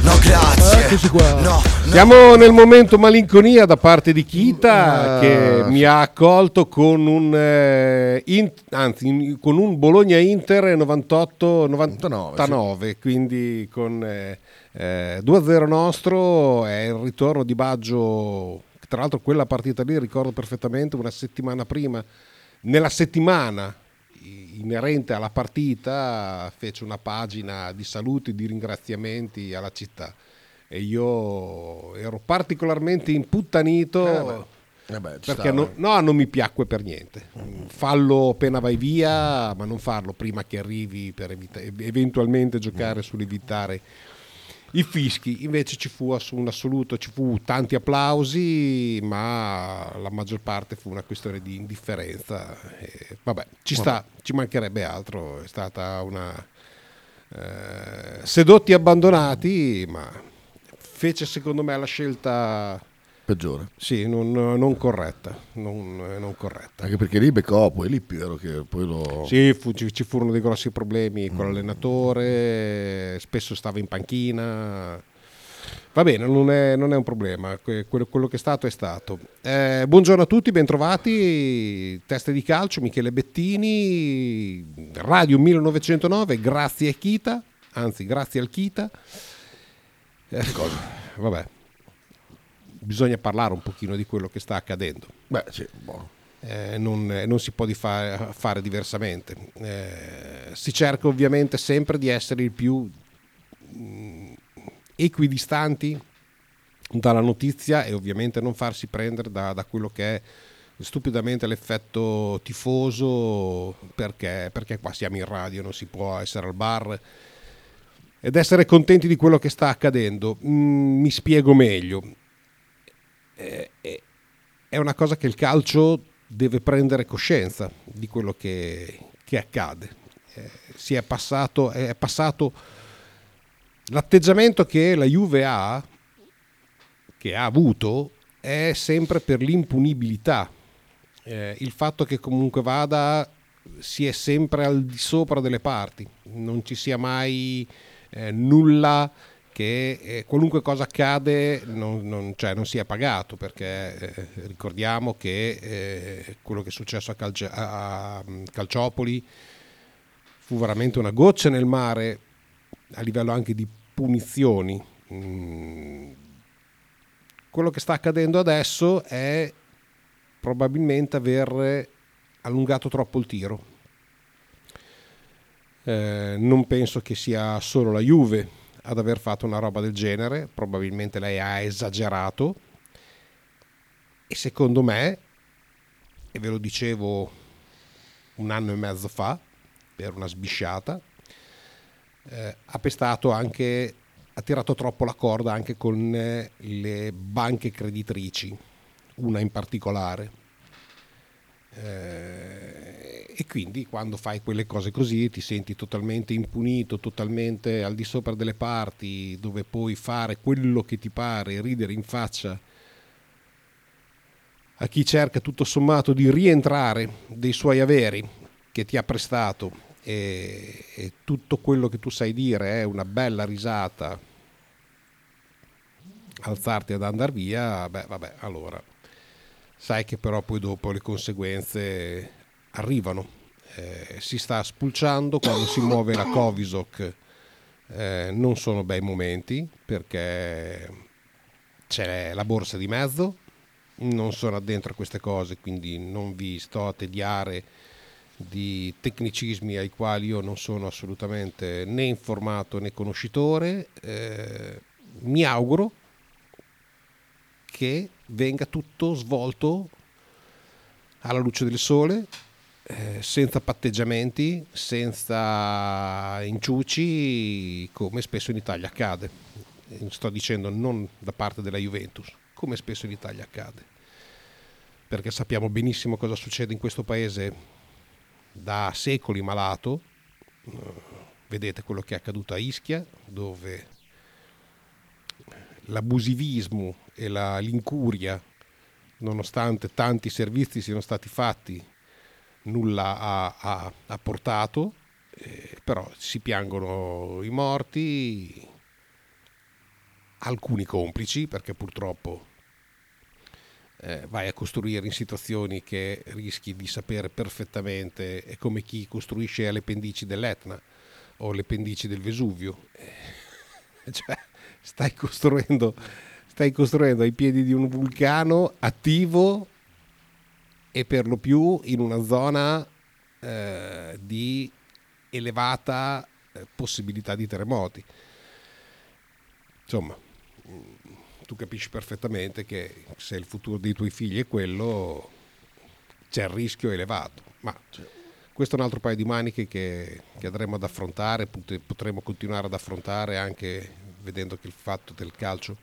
no, grazie. Eccoci qua. No, Siamo nel momento malinconia da parte di Kita Ah, che mi ha accolto con un, eh, in- anzi, in- con un Bologna-Inter 98-99, quindi con eh, eh, 2-0 nostro, è il ritorno di Baggio, tra l'altro quella partita lì ricordo perfettamente una settimana prima, nella settimana inerente alla partita fece una pagina di saluti, di ringraziamenti alla città e io ero particolarmente imputtanito Eh beh, ci perché no, eh. no, non mi piacque per niente. Fallo appena vai via, ma non farlo prima che arrivi per evita- eventualmente giocare sull'evitare i fischi. Invece ci fu un assoluto, ci fu tanti applausi, ma la maggior parte fu una questione di indifferenza. E vabbè, ci sta, ci mancherebbe altro. È stata una eh, sedotti abbandonati, ma fece secondo me la scelta Peggiore. sì, non, non corretta, non, non corretta. Anche perché lì beccò poi Lippi, vero che poi lo... Sì, fu- ci, ci furono dei grossi problemi con l'allenatore, spesso stava in panchina. Va bene, non è, non è un problema, que- quello, quello che è stato è stato. Eh, buongiorno a tutti, bentrovati, teste di calcio, Michele Bettini, Radio 1909, grazie a Kita, anzi grazie al Kita. Eh, vabbè, bisogna parlare un pochino di quello che sta accadendo. Beh, sì, buono. Eh, non, eh, non si può di fa- fare diversamente. Eh, si cerca ovviamente sempre di essere il più mh, equidistanti dalla notizia e ovviamente non farsi prendere da, da quello che è stupidamente l'effetto tifoso perché, perché qua siamo in radio, non si può essere al bar ed essere contenti di quello che sta accadendo. Mm, mi spiego meglio. È una cosa che il calcio deve prendere coscienza di quello che, che accade. Eh, è passato, è passato l'atteggiamento che la Juve ha, che ha avuto, è sempre per l'impunibilità. Eh, il fatto che comunque vada si è sempre al di sopra delle parti, non ci sia mai eh, nulla che eh, qualunque cosa accade non, non, cioè, non sia pagato perché eh, ricordiamo che eh, quello che è successo a, Calce- a- a Calciopoli fu veramente una goccia nel mare a livello anche di punizioni. Mm. Quello che sta accadendo adesso è probabilmente aver allungato troppo il tiro. Eh, non penso che sia solo la Juve ad aver fatto una roba del genere, probabilmente lei ha esagerato e secondo me, e ve lo dicevo un anno e mezzo fa, per una sbisciata, eh, ha pestato anche, ha tirato troppo la corda anche con eh, le banche creditrici, una in particolare. Eh, e quindi quando fai quelle cose così ti senti totalmente impunito, totalmente al di sopra delle parti, dove puoi fare quello che ti pare, ridere in faccia a chi cerca tutto sommato di rientrare dei suoi averi che ti ha prestato e, e tutto quello che tu sai dire è una bella risata, alzarti ad andare via, beh vabbè, allora sai che però poi dopo le conseguenze arrivano. Eh, si sta spulciando quando si muove la Covisoc, eh, non sono bei momenti perché c'è la borsa di mezzo, non sono addentro a queste cose, quindi non vi sto a tediare di tecnicismi ai quali io non sono assolutamente né informato né conoscitore. Eh, mi auguro che venga tutto svolto alla luce del sole, eh, senza patteggiamenti, senza inciuci, come spesso in Italia accade. eh, sto dicendo non da parte della Juventus, come spesso in Italia accade, perché sappiamo benissimo cosa succede in questo paese da secoli malato, Eh, vedete quello che è accaduto a Ischia, dove l'abusivismo e la- l'incuria, nonostante tanti servizi siano stati fatti, nulla ha, ha- ha portato, eh, però si piangono i morti, alcuni complici, perché purtroppo eh, vai a costruire in situazioni che rischi di sapere perfettamente, è come chi costruisce alle pendici dell'Etna o alle pendici del Vesuvio. Eh, cioè, stai costruendo, stai costruendo ai piedi di un vulcano attivo e per lo più in una zona eh, di elevata eh, possibilità di terremoti. Insomma, mh, tu capisci perfettamente che se il futuro dei tuoi figli è quello, c'è il rischio elevato. Ma questo è un altro paio di maniche che, che andremo ad affrontare, pot- potremo continuare ad affrontare anche vedendo che il fatto del calcio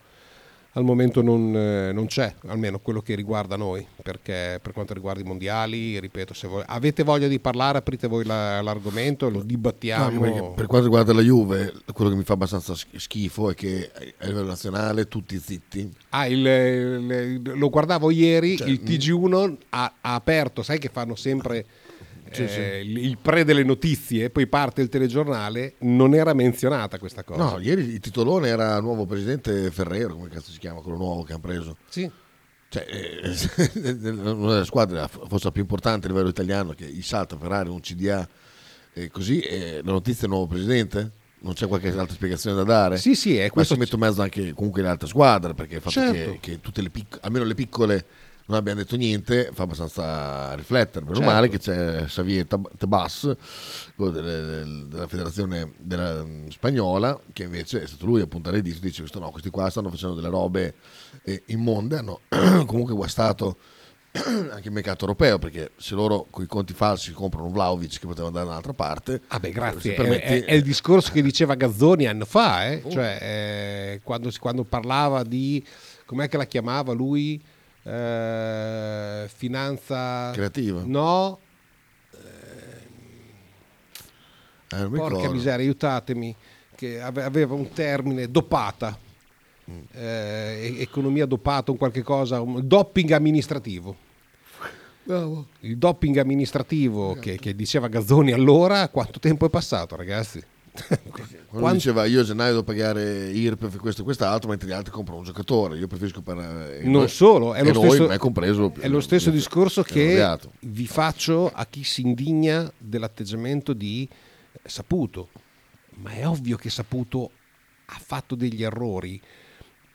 al momento non, eh, non c'è, almeno quello che riguarda noi, perché per quanto riguarda i mondiali, ripeto, se voi avete voglia di parlare, aprite voi la- l'argomento, lo No, dibattiamo. perché per quanto riguarda la Juve, quello che mi fa abbastanza sch- schifo è che a livello nazionale tutti zitti. Ah, il- il- lo guardavo ieri, Cioè, il TG1 ha, ha aperto, sai che fanno sempre Sì, eh, sì. Il, pre delle notizie, poi parte il telegiornale, non era menzionata questa cosa. No, ieri il titolone era nuovo presidente Ferrero, come cazzo si chiama, quello nuovo che hanno preso. Sì. Cioè, eh, una delle squadre, forse la più importante a livello italiano, che il salto Ferrari, un CDA, e così, la notizia del nuovo presidente? Non c'è qualche altra spiegazione da dare? Sì, sì, è Ma questo. si metto in mezzo anche comunque le altre squadre, perché il fatto Certo. che, che tutte le piccole, almeno le piccole, non abbiano detto niente, fa abbastanza riflettere. Meno Certo. male che c'è Xavier Tebas, quello delle- della federazione della- spagnola, che invece è stato lui a puntare il dito, dice questo no, questi qua stanno facendo delle robe eh, immonde, hanno comunque guastato anche il mercato europeo, perché se loro con i conti falsi comprano un Vlaovic che poteva andare da un'altra parte, Ah beh, grazie. se È, permetti- è- è il discorso che diceva Gazzoni anni fa, eh? cioè eh, quando, quando parlava di, com'è che la chiamava lui? Eh, finanza Creativa? No, eh, mi porca ricordo. miseria, aiutatemi, che ave- aveva un termine, dopata, Mm. Eh, economia dopata, un qualche cosa, un doping amministrativo. Il doping amministrativo che, che diceva Gazzoni allora, quanto tempo è passato ragazzi? Quando Quanto- diceva io a gennaio devo pagare IRPEF questo e quest'altro, mentre gli altri comprano un giocatore. Io preferisco per eh, Non noi- solo, è lo noi, stesso- me compreso. È lo stesso discorso che vi faccio a chi si indigna dell'atteggiamento di eh, Saputo. Ma è ovvio che Saputo ha fatto degli errori,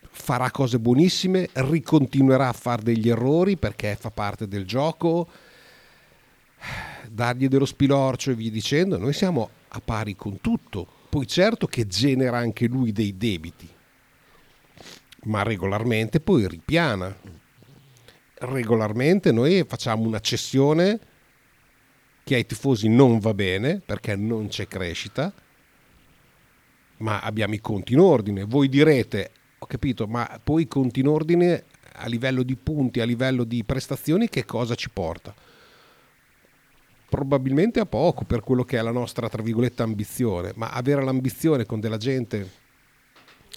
farà cose buonissime, ricontinuerà a fare degli errori perché fa parte del gioco, dargli dello spilorcio e via dicendo. Noi siamo a pari con tutto. Poi certo che genera anche lui dei debiti, ma regolarmente poi ripiana regolarmente noi facciamo una cessione che ai tifosi non va bene perché non c'è crescita, ma abbiamo i conti in ordine. Voi direte, ho capito, ma poi i conti in ordine a livello di punti, a livello di prestazioni, che cosa ci porta? Probabilmente a poco per quello che è la nostra, tra virgolette, ambizione, ma avere l'ambizione con della gente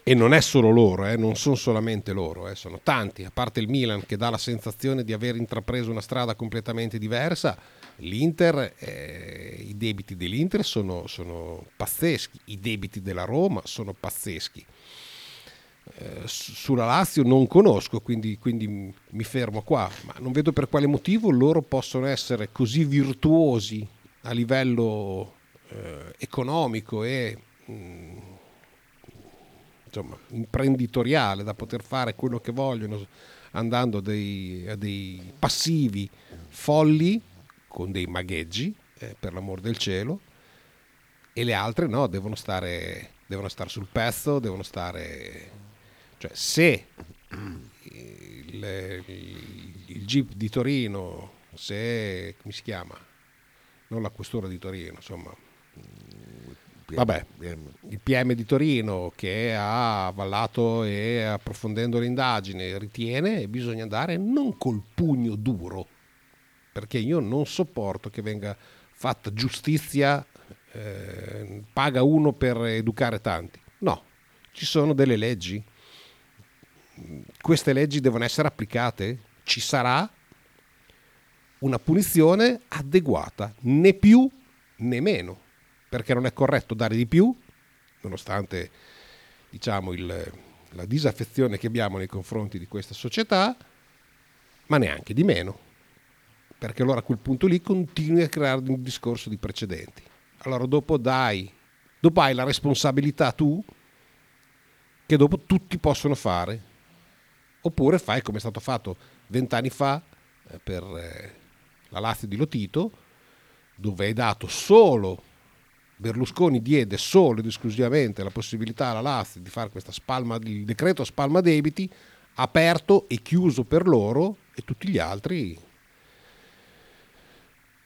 e non è solo loro, eh, non sono solamente loro, eh, sono tanti, a parte il Milan che dà la sensazione di aver intrapreso una strada completamente diversa, l'Inter, eh, i debiti dell'Inter sono, sono pazzeschi, i debiti della Roma sono pazzeschi. Eh, su- sulla Lazio non conosco, quindi, quindi mi fermo qua, ma non vedo per quale motivo loro possono essere così virtuosi a livello eh, economico e mm, insomma, imprenditoriale da poter fare quello che vogliono andando dei, a dei passivi folli con dei magheggi eh, per l'amor del cielo e le altre no, devono stare, devono stare sul pezzo, devono stare... Cioè se il, il, il Jeep di Torino, se... come si chiama? Non la questura di Torino, insomma, Vabbè, il PM di Torino che ha avallato e approfondendo l'indagine ritiene che bisogna andare non col pugno duro, perché io non sopporto che venga fatta giustizia, eh, paga uno per educare tanti. No, ci sono delle leggi. Queste leggi devono essere applicate. Ci sarà una punizione adeguata, né più né meno, perché non è corretto dare di più, nonostante diciamo, il, la disaffezione che abbiamo nei confronti di questa società, ma neanche di meno, perché allora a quel punto lì continui a creare un discorso di precedenti. Allora dopo dai, dopo hai la responsabilità tu, che dopo tutti possono fare, oppure fai come è stato fatto vent'anni fa eh, per eh, la Lazio di Lotito, dove hai dato solo, Berlusconi diede solo ed esclusivamente la possibilità alla Lazio di fare questa spalma, il decreto spalma debiti, aperto e chiuso per loro e tutti gli altri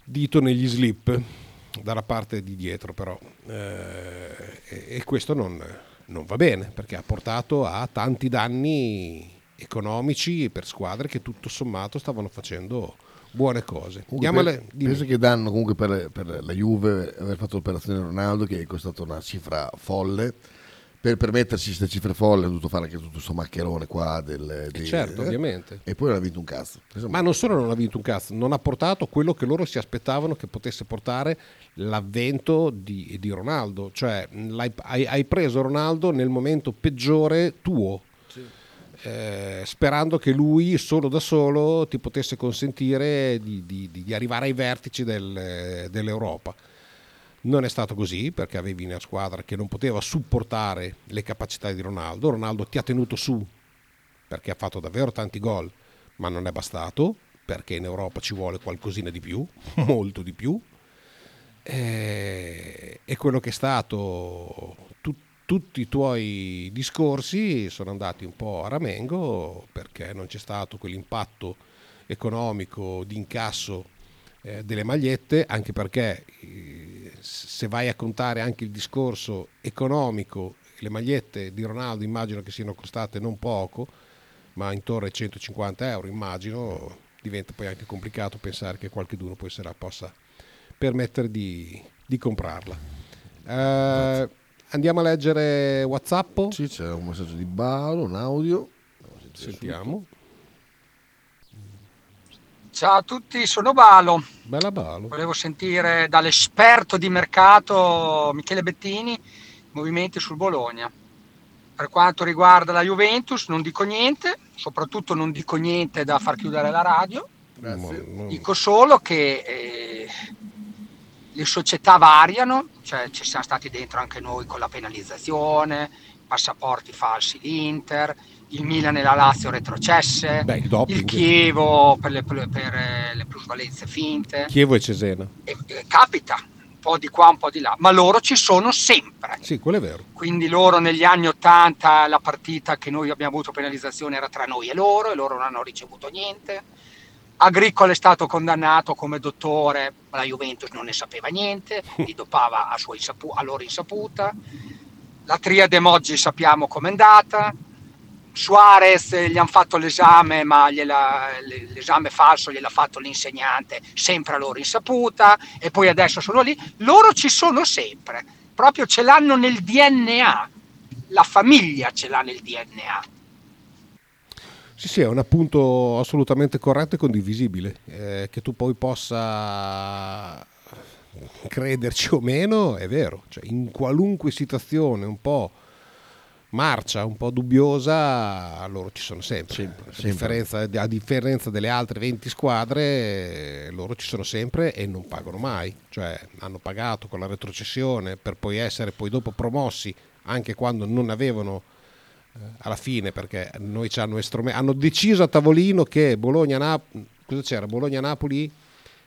dito negli slip dalla parte di dietro però. Eh, e, questo non, non va bene perché ha portato a tanti danni economici per squadre che tutto sommato stavano facendo buone cose. Comunque, penso che danno comunque per, per, la Juve aver fatto l'operazione Ronaldo che è costata una cifra folle. Per permettersi queste cifre folle ha dovuto fare anche tutto questo maccherone qua del, eh, dei, certo, eh, ovviamente. E poi non ha vinto un cazzo. Ma non solo non ha vinto un cazzo, non ha portato quello che loro si aspettavano che potesse portare l'avvento di, di Ronaldo. Cioè hai preso Ronaldo nel momento peggiore tuo eh, sperando che lui solo da solo ti potesse consentire di, di, di arrivare ai vertici del, dell'Europa. Non è stato così perché avevi una squadra che non poteva supportare le capacità di Ronaldo. Ronaldo ti ha tenuto su perché ha fatto davvero tanti gol, ma non è bastato perché in Europa ci vuole qualcosina di più, molto di più. E, e quello che è stato tutti i tuoi discorsi sono andati un po' a ramengo perché non c'è stato quell'impatto economico di incasso eh, delle magliette, anche perché eh, se vai a contare anche il discorso economico, le magliette di Ronaldo immagino che siano costate non poco, ma intorno ai 150 euro immagino, diventa poi anche complicato pensare che qualcuno poi se la possa permettere di, di comprarla. Eh, Andiamo a leggere Whatsapp. Sì, c'è un messaggio di Balo, un audio. Sentiamo. Ciao a tutti, sono Balo. Bella Balo. Volevo sentire dall'esperto di mercato Michele Bettini i movimenti sul Bologna. Per quanto riguarda la Juventus non dico niente, soprattutto non dico niente da far chiudere la radio. Grazie. Dico solo che eh, le società variano, cioè ci siamo stati dentro anche noi con la penalizzazione, passaporti falsi l'Inter, il Milan e la Lazio retrocesse, Beh, il, il Chievo per le, per le, plusvalenze finte. Chievo e Cesena. E, e capita, un po' di qua, un po' di là, ma loro ci sono sempre. Sì, quello è vero. Quindi loro negli anni Ottanta la partita che noi abbiamo avuto penalizzazione era tra noi e loro e loro non hanno ricevuto niente Agricolo è stato condannato come dottore, ma la Juventus non ne sapeva niente, li dopava a, insapu- a loro insaputa. La triade Moggi sappiamo com'è andata. Suarez gli hanno fatto l'esame, ma gliela, l'esame falso gliel'ha fatto l'insegnante, sempre a loro insaputa, e poi adesso sono lì. Loro ci sono sempre, proprio ce l'hanno nel DNA, la famiglia ce l'ha nel DNA sì, sì, è un appunto assolutamente corretto e condivisibile. Eh, che tu poi possa crederci o meno, è vero. Cioè, in qualunque situazione un po' marcia, un po' dubbiosa, loro ci sono sempre. sempre, a, sempre. Differenza, a, Differenza, delle altre 20 squadre, loro ci sono sempre e non pagano mai. Cioè, hanno pagato con la retrocessione per poi essere poi dopo promossi anche quando non avevano eh, alla fine perché noi ci hanno, estrome- hanno deciso a tavolino che Bologna, Nap- cosa c'era? Bologna, Napoli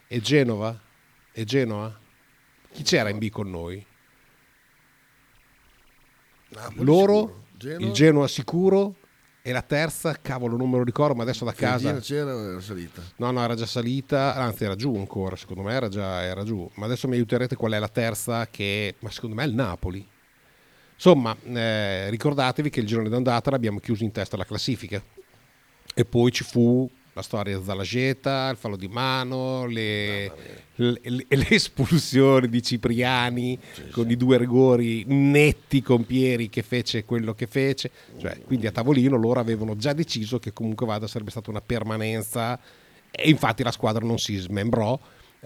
e Genova e Genoa? Chi c'era in B con noi? Napoli Loro, il Genoa sicuro E la terza, cavolo, non me lo ricordo, ma adesso da casa... C'era era salita? No, no, era già salita, anzi era giù ancora, secondo me era già era giù. Ma adesso mi aiuterete qual è la terza che... Ma secondo me è il Napoli. Insomma, eh, ricordatevi che il girone d'andata l'abbiamo chiuso in testa alla classifica. E poi ci fu la storia di Zalageta, il fallo di mano, le, le, le- le espulsioni di Cipriani con i due rigori netti con Pieri che fece quello che fece. Cioè, quindi a tavolino loro avevano già deciso che comunque Vada sarebbe stata una permanenza e infatti la squadra non si smembrò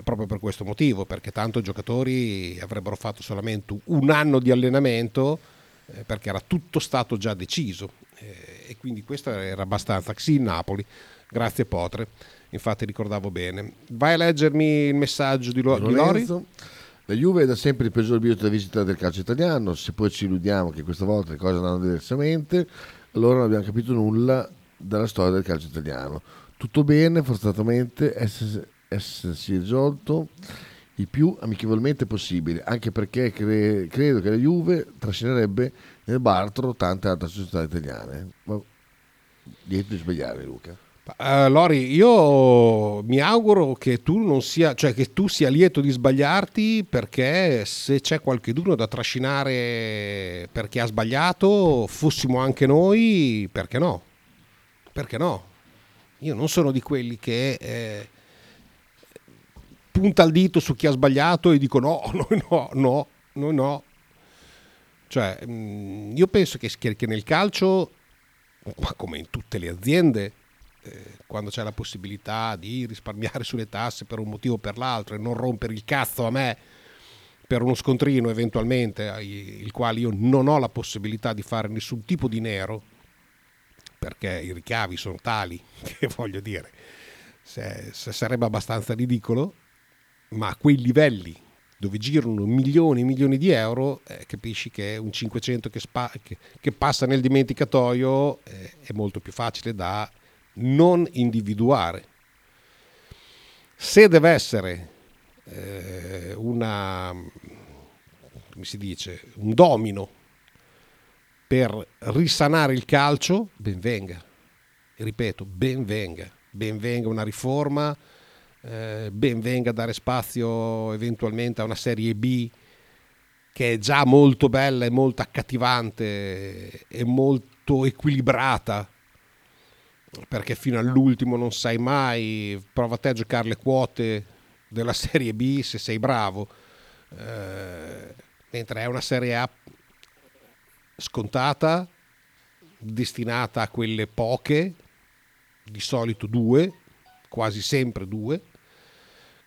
proprio per questo motivo, perché tanto i giocatori avrebbero fatto solamente un anno di allenamento eh, perché era tutto stato già deciso Eh, e quindi questo era abbastanza. Sì, Napoli, grazie Potre, infatti ricordavo bene. Vai a leggermi il messaggio di, Lo- di Lori? La Juve è da sempre il peggior biglietto da visita del calcio italiano. Se poi ci illudiamo che questa volta le cose andranno diversamente, allora non abbiamo capito nulla della storia del calcio italiano. Tutto bene, forzatamente, essersi, essersi risolto il più amichevolmente possibile, anche perché cre- credo che la Juve trascinerebbe nel baratro tante altre società italiane. Ma dietro di sbagliare, Luca. Eh, Lori, io mi auguro che tu non sia, cioè che tu sia lieto di sbagliarti perché se c'è qualcuno da trascinare perché ha sbagliato, fossimo anche noi, perché no? Perché no? Io non sono di quelli che eh, punta il dito su chi ha sbagliato e dico no, noi no, no, noi no. Cioè, mh, io penso che, che nel calcio, ma come in tutte le aziende, eh, quando c'è la possibilità di risparmiare sulle tasse per un motivo o per l'altro e non rompere il cazzo a me per uno scontrino eventualmente, il quale io non ho la possibilità di fare nessun tipo di nero, perché i ricavi sono tali che voglio dire, se- se sarebbe abbastanza ridicolo, ma a quei livelli dove girano milioni e milioni di euro, eh, capisci che un 500 che, spa- che- che passa nel dimenticatoio eh, è molto più facile da non individuare. Se deve essere eh, una, come si dice, un domino per risanare il calcio, ben venga. E ripeto, ben venga. Ben venga una riforma, eh, ben venga dare spazio eventualmente a una serie B che è già molto bella e molto accattivante e molto equilibrata perché fino all'ultimo non sai mai prova te a giocare le quote della serie B se sei bravo. Eh, mentre è una serie A scontata destinata a quelle poche di solito due quasi sempre due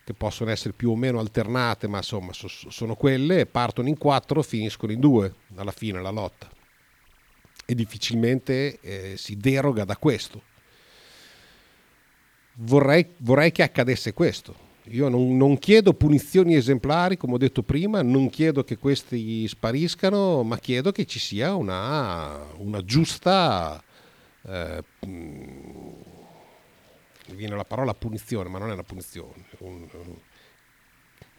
che possono essere più o meno alternate ma insomma so- sono quelle partono in quattro finiscono in due alla fine la lotta e difficilmente eh, si deroga da questo vorrei, vorrei che accadesse questo. Io non, non chiedo punizioni esemplari, come ho detto prima, non chiedo che questi spariscano, ma chiedo che ci sia una, una giusta... Eh, mi viene la parola punizione, ma non è una punizione. un-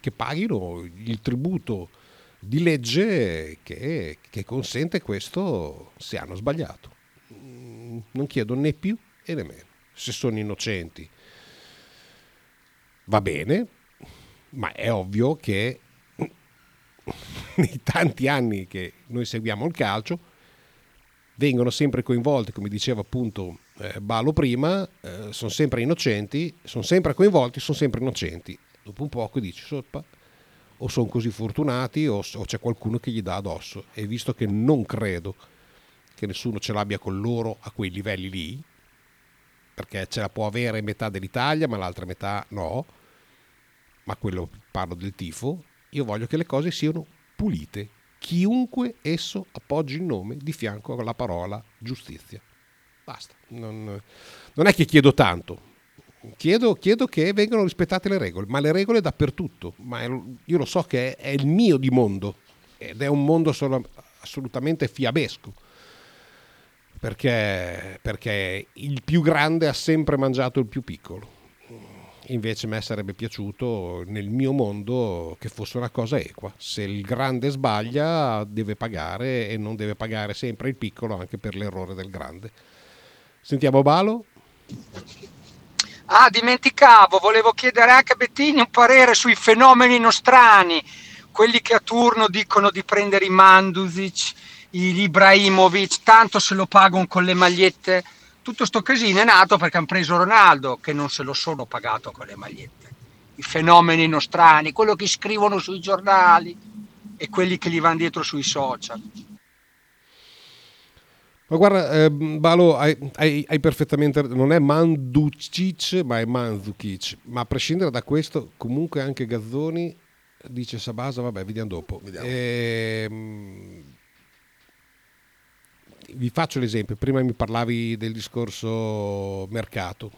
che paghino il tributo di legge che, che consente questo se hanno sbagliato. Mm, Non chiedo né più e né meno. Se sono innocenti va bene, ma è ovvio che nei tanti anni che noi seguiamo il calcio vengono sempre coinvolti, come diceva appunto eh, Balo prima, eh, sono sempre innocenti, sono sempre coinvolti, sono sempre innocenti. Dopo un poco dici, soppa, o sono così fortunati o, o c'è qualcuno che gli dà addosso. E visto che non credo che nessuno ce l'abbia con loro a quei livelli lì, perché ce la può avere metà dell'Italia, ma l'altra metà no, ma quello parlo del tifo, io voglio che le cose siano pulite, chiunque esso appoggi il nome di fianco alla parola giustizia. Basta, non, non è che chiedo tanto, chiedo, chiedo che vengano rispettate le regole, ma le regole dappertutto, ma io lo so che è, è il mio di mondo ed è un mondo solo- assolutamente fiabesco perché, perché il più grande ha sempre mangiato il più piccolo. Invece a me sarebbe piaciuto nel mio mondo che fosse una cosa equa. Se il grande sbaglia deve pagare e non deve pagare sempre il piccolo anche per l'errore del grande. Sentiamo Balo. Ah, dimenticavo, volevo chiedere anche a Bettini un parere sui fenomeni nostrani, quelli che a turno dicono di prendere i Mandusic, i Ibrahimovic, tanto se lo pagano con le magliette. Tutto sto casino è nato perché hanno preso Ronaldo, che non se lo sono pagato con le magliette. I fenomeni nostrani, quello che scrivono sui giornali e quelli che gli vanno dietro sui social. Ma guarda, eh, Balo, hai, hai, hai, perfettamente non è Manducic, ma è Manzukic. Ma a prescindere da questo, comunque anche Gazzoni dice Sabasa, vabbè, vediamo dopo. Vediamo. Ehm, vi faccio l'esempio, prima mi parlavi del discorso mercato,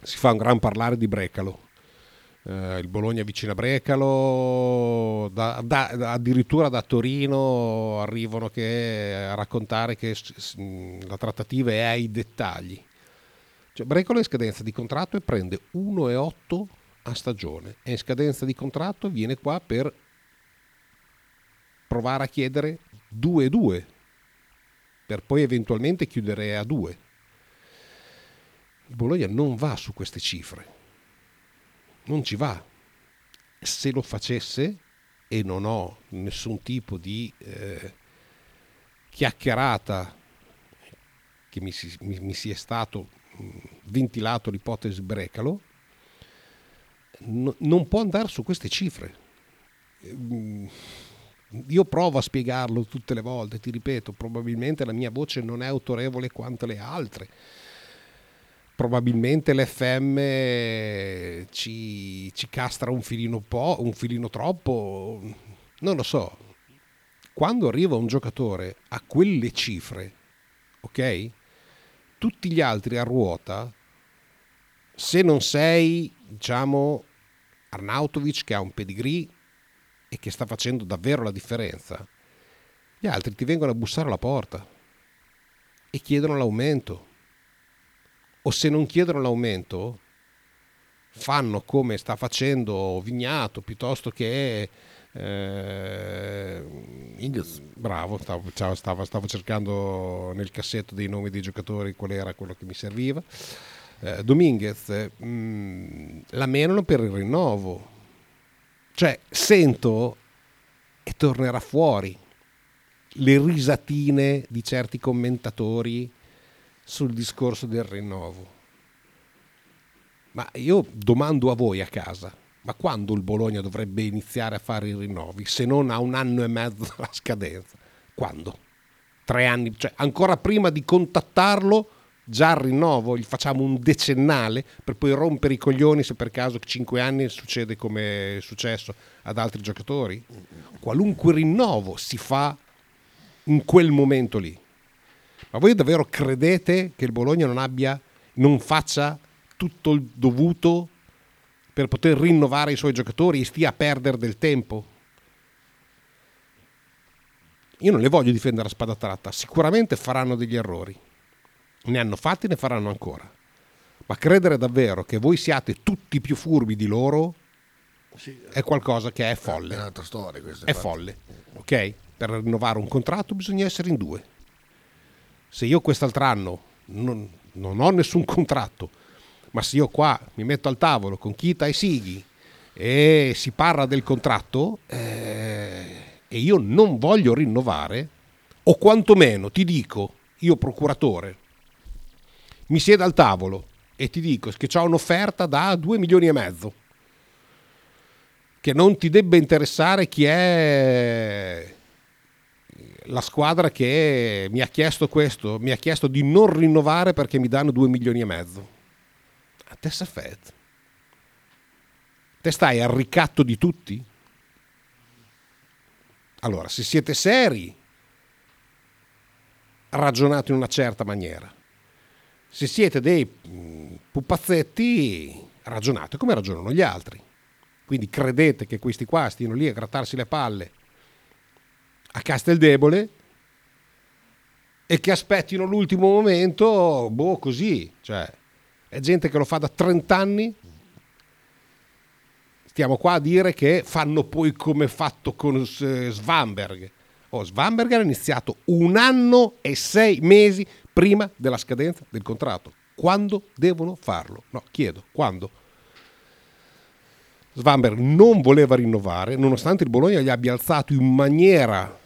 si fa un gran parlare di Brecalo, eh, il Bologna vicino a Brecalo, da, da, addirittura da Torino arrivano che, a raccontare che la trattativa è ai dettagli. Cioè, Brecalo è in scadenza di contratto e prende 1,8 a stagione, è in scadenza di contratto, viene qua per provare a chiedere 2,2 per poi eventualmente chiudere a 2. Il Bologna non va su queste cifre non ci va. Se lo facesse, e non ho nessun tipo di eh, chiacchierata che mi, si, mi, mi sia stato mh, ventilato l'ipotesi Brecalo, no, non può andare su queste cifre. Io provo a spiegarlo tutte le volte, ti ripeto, probabilmente la mia voce non è autorevole quanto le altre probabilmente l'FM ci, ci castra un filino, po', un filino troppo, non lo so. Quando arriva un giocatore a quelle cifre, ok? Tutti gli altri a ruota, se non sei, diciamo, Arnautovic che ha un pedigree e che sta facendo davvero la differenza, gli altri ti vengono a bussare alla porta e chiedono l'aumento o se non chiedono l'aumento fanno come sta facendo Vignato piuttosto che eh, bravo stavo, stavo, stavo, cercando nel cassetto dei nomi dei giocatori qual era quello che mi serviva. Eh, Dominguez mh, mm, la menano per il rinnovo. Cioè sento e tornerà fuori le risatine di certi commentatori sul discorso del rinnovo. Ma io domando a voi a casa, ma quando il Bologna dovrebbe iniziare a fare i rinnovi, se non a un anno e mezzo dalla scadenza? Quando? Tre anni, cioè ancora prima di contattarlo, già il rinnovo, gli facciamo un decennale per poi rompere i coglioni se per caso cinque anni succede come è successo ad altri giocatori? Qualunque rinnovo si fa in quel momento lì. Ma voi davvero credete che il Bologna non abbia, non faccia tutto il dovuto per poter rinnovare i suoi giocatori e stia a perdere del tempo? Io non le voglio difendere a spada tratta, sicuramente faranno degli errori. Ne hanno fatti, ne faranno ancora. Ma credere davvero che voi siate tutti più furbi di loro sì, è qualcosa che è folle. È un'altra storia questa. È fatte. folle, ok? Per rinnovare un contratto bisogna essere in due se io quest'altro anno non, non ho nessun contratto, ma se io qua mi metto al tavolo con Kita e Sighi e si parla del contratto eh, e io non voglio rinnovare, o quantomeno ti dico, io procuratore, mi siedo al tavolo e ti dico che ho un'offerta da 2 milioni e mezzo, che non ti debba interessare chi è la squadra che mi ha chiesto questo, mi ha chiesto di non rinnovare perché mi danno 2 milioni e mezzo. A te Safet. Te stai al ricatto di tutti? Allora, se siete seri, ragionate in una certa maniera. Se siete dei mm, pupazzetti, ragionate come ragionano gli altri. Quindi credete che questi qua stiano lì a grattarsi le palle a Casteldebole e che aspettino l'ultimo momento, boh, così, cioè, è gente che lo fa da 30 anni. Stiamo qua a dire che fanno poi come fatto con Svanberg. Oh, Svanberg ha iniziato un anno e sei mesi prima della scadenza del contratto. Quando devono farlo? No, chiedo, quando? Svamberg non voleva rinnovare, nonostante il Bologna gli abbia alzato in maniera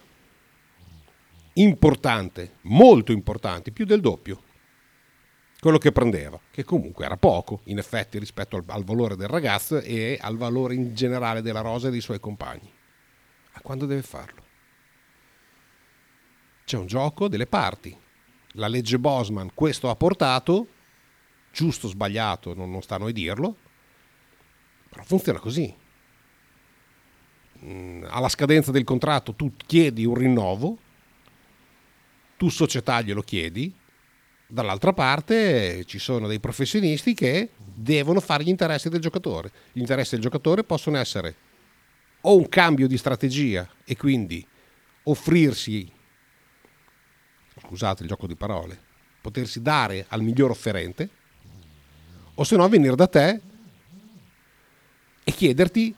importante, molto importante, più del doppio, quello che prendeva, che comunque era poco, in effetti, rispetto al, al valore del ragazzo e al valore in generale della rosa e dei suoi compagni. A quando deve farlo? C'è un gioco delle parti. La legge Bosman questo ha portato, giusto o sbagliato, non, non sta a noi dirlo, però funziona così. Mm, alla scadenza del contratto tu chiedi un rinnovo, tu società glielo chiedi, dall'altra parte ci sono dei professionisti che devono fare gli interessi del giocatore. Gli interessi del giocatore possono essere o un cambio di strategia e quindi offrirsi, scusate il gioco di parole, potersi dare al miglior offerente, o se no venire da te e chiederti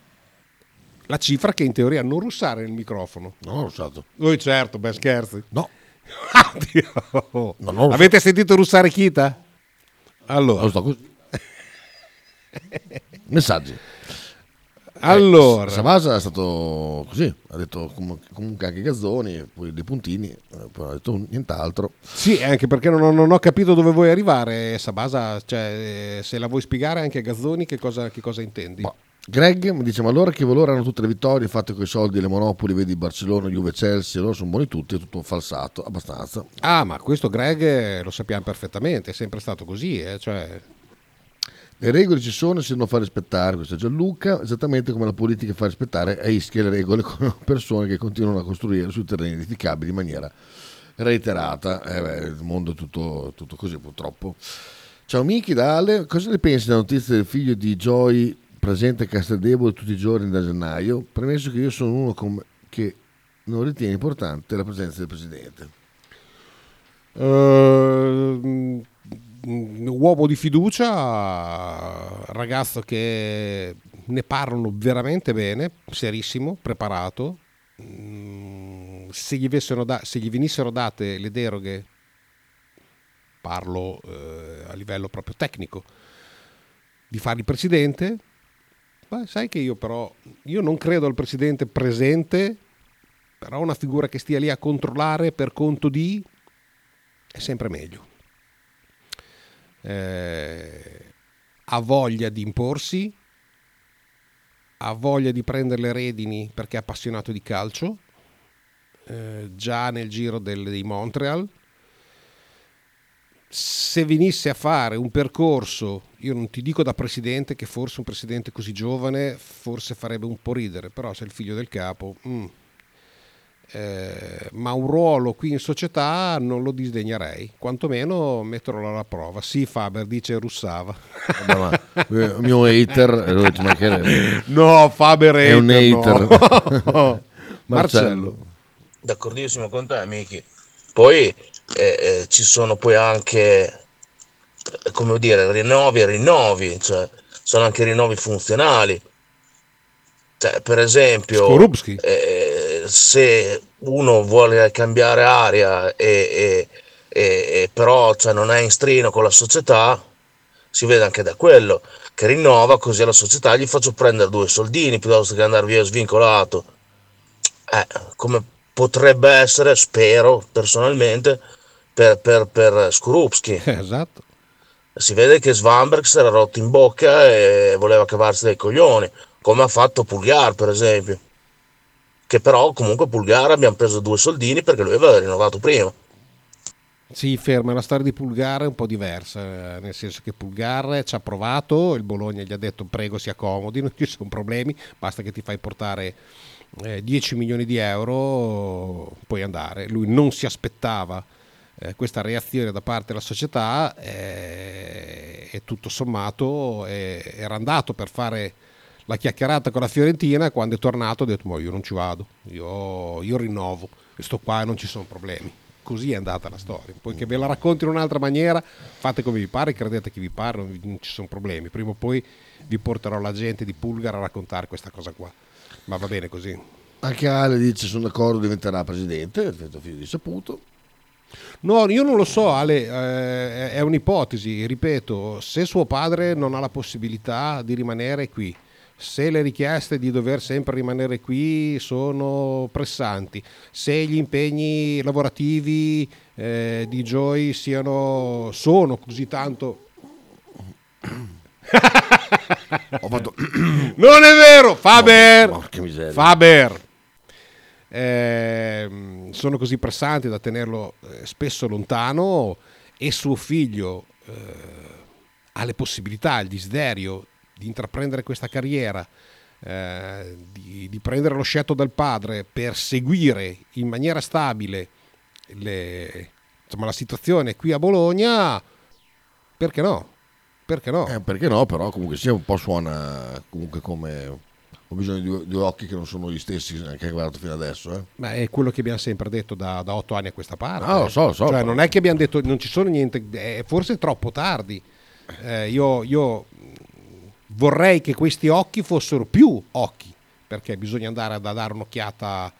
la cifra che in teoria non russare nel microfono. Ho russato. Lui certo, beh scherzi. No. Oddio. Non ho Avete sentito russare Kita? Allora, così. Messaggi. allora Savasa è stato così, ha detto com- comunque anche Gazzoni, poi dei puntini, eh, poi ha detto nient'altro. sì, anche perché non ho, non ho capito dove vuoi arrivare, Sabasa, cioè eh, se la vuoi spiegare anche a Gazzoni che cosa, che cosa intendi. Ma Greg mi dice: Ma allora che valore hanno tutte le vittorie fatte con i soldi e le monopoli? Vedi Barcellona, Juve, Chelsea, loro sono buoni tutti, è tutto un falsato, abbastanza. Ah, ma questo Greg eh, lo sappiamo perfettamente, è sempre stato così, eh, cioè, Le regole ci sono e si devono far rispettare, questo è Gianluca, esattamente come la politica fa rispettare a Ischia le regole con persone che continuano a costruire sui terreni edificabili in maniera reiterata. Eh beh, il mondo è tutto, tutto così purtroppo. Ciao Miki da Ale, cosa ne pensi della notizia del figlio di Joy presente a Casteldebole tutti i giorni da gennaio? Premesso che io sono uno come- che non ritiene importante la presenza del presidente. Eh, mm, uomo di fiducia, ragazzo che ne parlano veramente bene, serissimo, preparato. Mm, Se gli, da- se gli venissero date le deroghe, parlo eh, a livello proprio tecnico, di fare il presidente, beh, sai che io però, io non credo al presidente presente, però una figura che stia lì a controllare per conto di è sempre meglio. Eh, ha voglia di imporsi, ha voglia di prendere le redini perché è appassionato di calcio, eh, già nel giro del- dei Montreal. Se venisse a fare un percorso, io non ti dico da presidente che forse un presidente così giovane forse farebbe un po' ridere, però se è il figlio del capo, mm. Eh, ma un ruolo qui in società non lo disdegnerei, quantomeno metterlo alla prova. Sì, Faber dice russava. Ma il mio hater, eh. No, Faber È un hater, hater. no. Marcello. D'accordissimo con te, Miki. Poi eh, eh, ci sono poi anche, eh, come dire, rinnovi e rinnovi, cioè sono anche rinnovi funzionali. Cioè, per esempio, Skorupski. eh, se uno vuole cambiare aria e, e- e- e però cioè, non è in strino con la società, si vede anche da quello che rinnova, così alla società gli faccio prendere due soldini piuttosto che andare via svincolato. Eh, come potrebbe essere, spero personalmente, per, per, per Skorupski. Esatto. Si vede che Svanberg si era rotto in bocca e voleva cavarsi dai coglioni, come ha fatto Pulgar, per esempio. Che però comunque Pulgar abbiamo preso due soldini perché lui aveva rinnovato prima. Si ferma, la storia di Pulgar è un po' diversa, eh, nel senso che Pulgar ci ha provato, il Bologna gli ha detto prego si accomodi, non ci sono problemi, basta che ti fai portare eh, 10 milioni di euro, puoi andare. Lui non si aspettava eh, questa reazione da parte della società eh, e tutto sommato eh, era andato per fare la chiacchierata con la Fiorentina quando è tornato ha detto ma io non ci vado, io, io rinnovo e sto qua e non ci sono problemi. Così è andata la storia. Poi che ve la racconti in un'altra maniera, fate come vi pare, credete che vi pare, non, ci sono problemi. Prima o poi vi porterò la gente di Pulgar a raccontare questa cosa qua. Ma va bene così. Anche Ale dice: Sono d'accordo, diventerà presidente. È detto figlio di saputo. No, io non lo so, Ale, eh, è un'ipotesi, ripeto, se suo padre non ha la possibilità di rimanere qui, se le richieste di dover sempre rimanere qui sono pressanti, se gli impegni lavorativi eh, di Joy siano, sono così tanto... non è vero, Faber! Miseria. Faber! Eh, sono così pressanti da tenerlo eh, spesso lontano e suo figlio eh, ha le possibilità, il desiderio di intraprendere questa carriera, eh, di, di, prendere lo scelto del padre per seguire in maniera stabile le, insomma, la situazione qui a Bologna, perché no? Perché no? Eh, perché no, però comunque sia un po' suona comunque come ho bisogno di due, due, occhi che non sono gli stessi che hai guardato fino adesso. Eh. Ma è quello che abbiamo sempre detto da, da otto anni a questa parte. Ah, lo so, lo so. Cioè, non è che abbiamo detto non ci sono niente, è forse troppo tardi. Eh, io, io vorrei che questi occhi fossero più occhi, perché bisogna andare a dare un'occhiata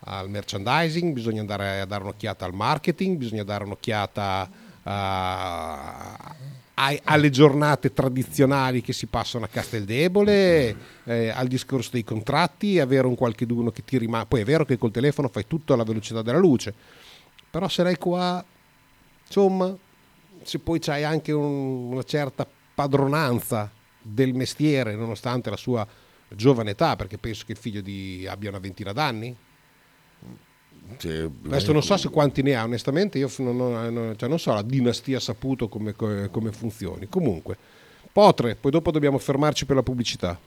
al merchandising, bisogna andare a dare un'occhiata al marketing, bisogna dare un'occhiata a, alle giornate tradizionali che si passano a Casteldebole, eh, al discorso dei contratti, avere un qualche d'uno che ti rimane. Poi è vero che col telefono fai tutto alla velocità della luce, però se lei qua, insomma, se poi c'hai anche un, una certa padronanza del mestiere, nonostante la sua giovane età, perché penso che il figlio di, abbia una ventina d'anni. Adesso non so se quanti ne ha, onestamente, io non, non, cioè non so la dinastia saputo come, come funzioni. Comunque, Potre, poi dopo dobbiamo fermarci per la pubblicità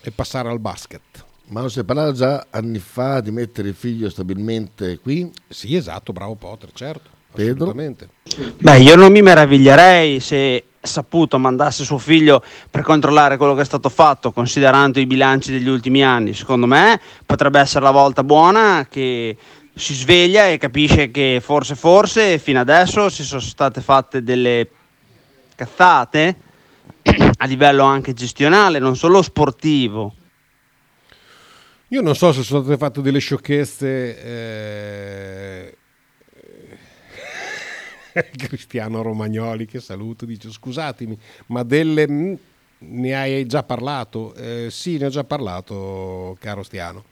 e passare al basket. Ma non si parlava già anni fa di mettere il figlio stabilmente qui? Sì, esatto, bravo Potre, certo. Pedro? Beh, io non mi meraviglierei se saputo mandasse suo figlio per controllare quello che è stato fatto, considerando i bilanci degli ultimi anni. Secondo me potrebbe essere la volta buona che si sveglia e capisce che forse, forse, fino adesso si sono state fatte delle cazzate a livello anche gestionale, non solo sportivo. Io non so se sono state fatte delle sciocchezze. Eh... Cristiano Romagnoli, che saluto, dice scusatemi, ma delle... Ne hai già parlato? Eh, sì, ne ho già parlato, caro Stiano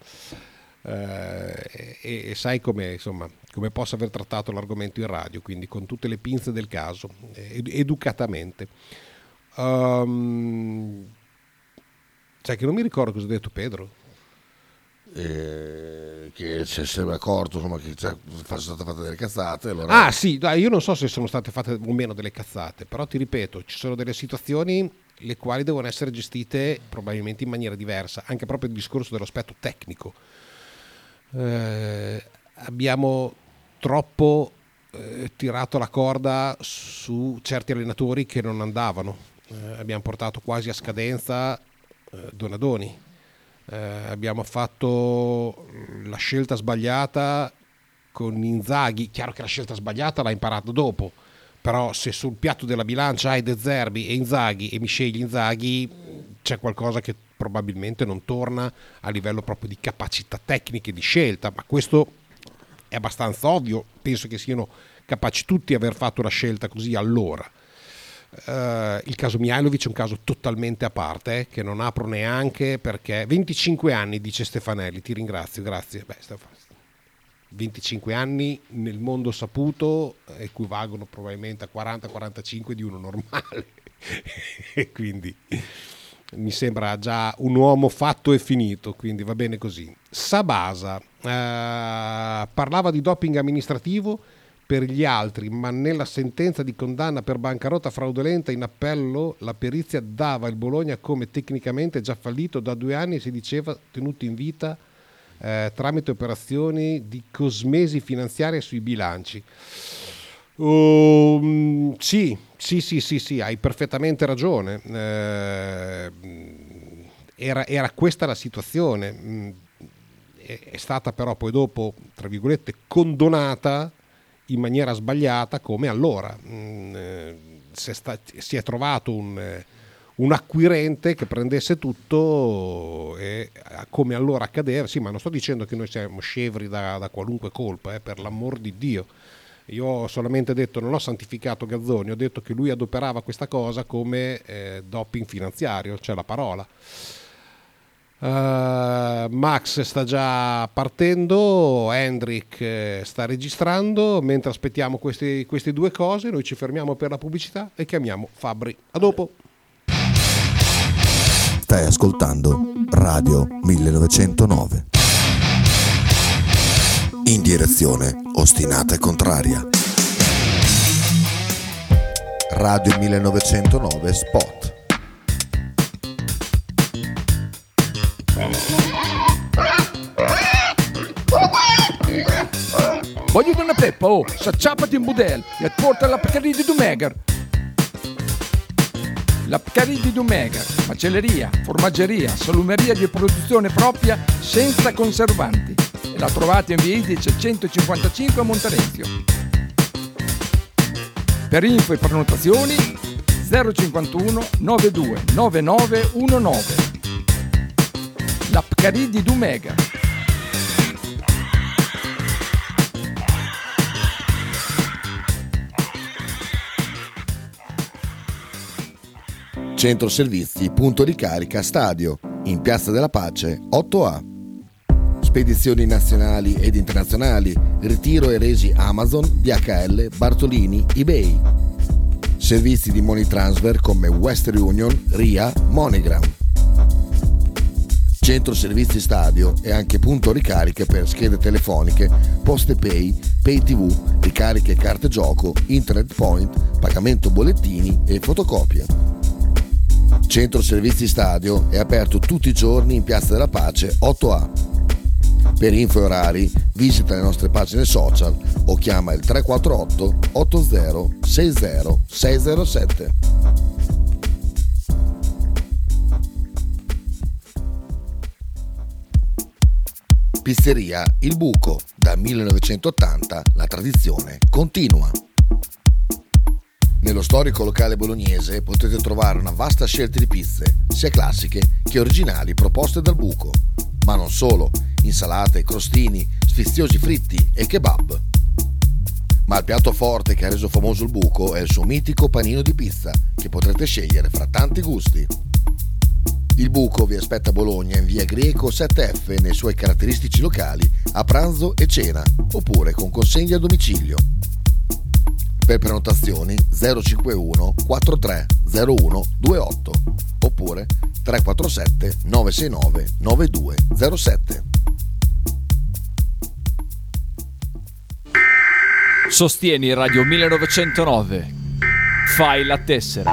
eh, e, e, sai come, insomma, come posso aver trattato l'argomento in radio, quindi con tutte le pinze del caso, ed, educatamente. Um, sai che non mi ricordo cosa ha detto Pedro. Eh, che si è accorto insomma, che sono state fatte delle cazzate. Allora... Ah sì, io non so se sono state fatte o meno delle cazzate, però ti ripeto, ci sono delle situazioni le quali devono essere gestite probabilmente in maniera diversa, anche proprio il discorso dell'aspetto tecnico eh, abbiamo troppo eh, tirato la corda su certi allenatori che non andavano. Eh, abbiamo portato quasi a scadenza eh, Donadoni. Eh, abbiamo fatto la scelta sbagliata con Inzaghi. Chiaro che la scelta sbagliata l'ha imparato dopo, però se sul piatto della bilancia hai De Zerbi e Inzaghi e mi scegli Inzaghi, c'è qualcosa che probabilmente non torna a livello proprio di capacità tecniche di scelta, ma questo è abbastanza ovvio, penso che siano capaci tutti di aver fatto una scelta così allora. Uh, il caso Mihailovic è un caso totalmente a parte eh, che non apro neanche perché 25 anni dice Stefanelli ti ringrazio grazie. Beh, 25 anni nel mondo saputo equivalgono probabilmente a 40-45 di uno normale. E quindi mi sembra già un uomo fatto e finito, quindi va bene così. Sabasa eh, parlava di doping amministrativo per gli altri, ma nella sentenza di condanna per bancarotta fraudolenta in appello la perizia dava il Bologna come tecnicamente già fallito da due anni, si diceva tenuto in vita eh, tramite operazioni di cosmesi finanziaria sui bilanci. Uh, sì, sì, sì, sì, sì, hai perfettamente ragione. Eh, era, era, questa la situazione. Mm, è, è, stata però poi dopo, tra virgolette, condonata in maniera sbagliata come allora. Mm, eh, si, è sta, si, è trovato un, un, acquirente che prendesse tutto e come allora accadeva. Sì, ma non sto dicendo che noi siamo scevri da, da qualunque colpa, eh, per l'amor di Dio Io ho solamente detto, non ho santificato Gazzoni, ho detto che lui adoperava questa cosa come eh, doping finanziario, cioè la parola. Uh, Max sta già partendo, Hendrik eh, sta registrando, mentre aspettiamo questi, queste due cose noi ci fermiamo per la pubblicità e chiamiamo Fabri. A dopo. Stai ascoltando Radio 1909. In direzione ostinata e contraria. Radio 1909 Spot. Voglio una peppa, oh, s'acciappati in budel e porta la Pcarì di Dumegar. La Pcarì di Dumegar, macelleria, formaggeria, salumeria di produzione propria senza conservanti. E la trovate in via Idice 155 a Monterezio. Per info e prenotazioni 051 92 9919. La Pcarì di Dumegar. Centro Servizi, punto di carica, stadio, in Piazza della Pace, 8A. Spedizioni nazionali ed internazionali, ritiro e resi Amazon, DHL, Bartolini, eBay. Servizi di money transfer come Western Union, RIA, MoneyGram. Centro Servizi Stadio e anche punto ricariche per schede telefoniche, poste pay, pay tv, ricariche carte gioco, internet point, pagamento bollettini e fotocopie. Centro Servizi Stadio è aperto tutti i giorni in Piazza della Pace 8A. Per info e orari visita le nostre pagine social o chiama il 348 80 60 607. Pizzeria Il Buco. Da 1980 la tradizione continua. Nello storico locale bolognese potete trovare una vasta scelta di pizze, sia classiche che originali proposte dal buco. Ma non solo, insalate, crostini, sfiziosi fritti e kebab. Ma il piatto forte che ha reso famoso il buco è il suo mitico panino di pizza, che potrete scegliere fra tanti gusti. Il buco vi aspetta a Bologna in via Greco 7F nei suoi caratteristici locali a pranzo e cena, oppure con consegna a domicilio. Per prenotazioni 051 4301 28 oppure 347 969 9207. Sostieni Radio 1909. Fai la tessera.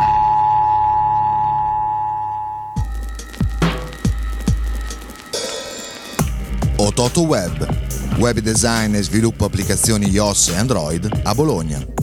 Ototo Web, web design e sviluppo applicazioni iOS e Android a Bologna.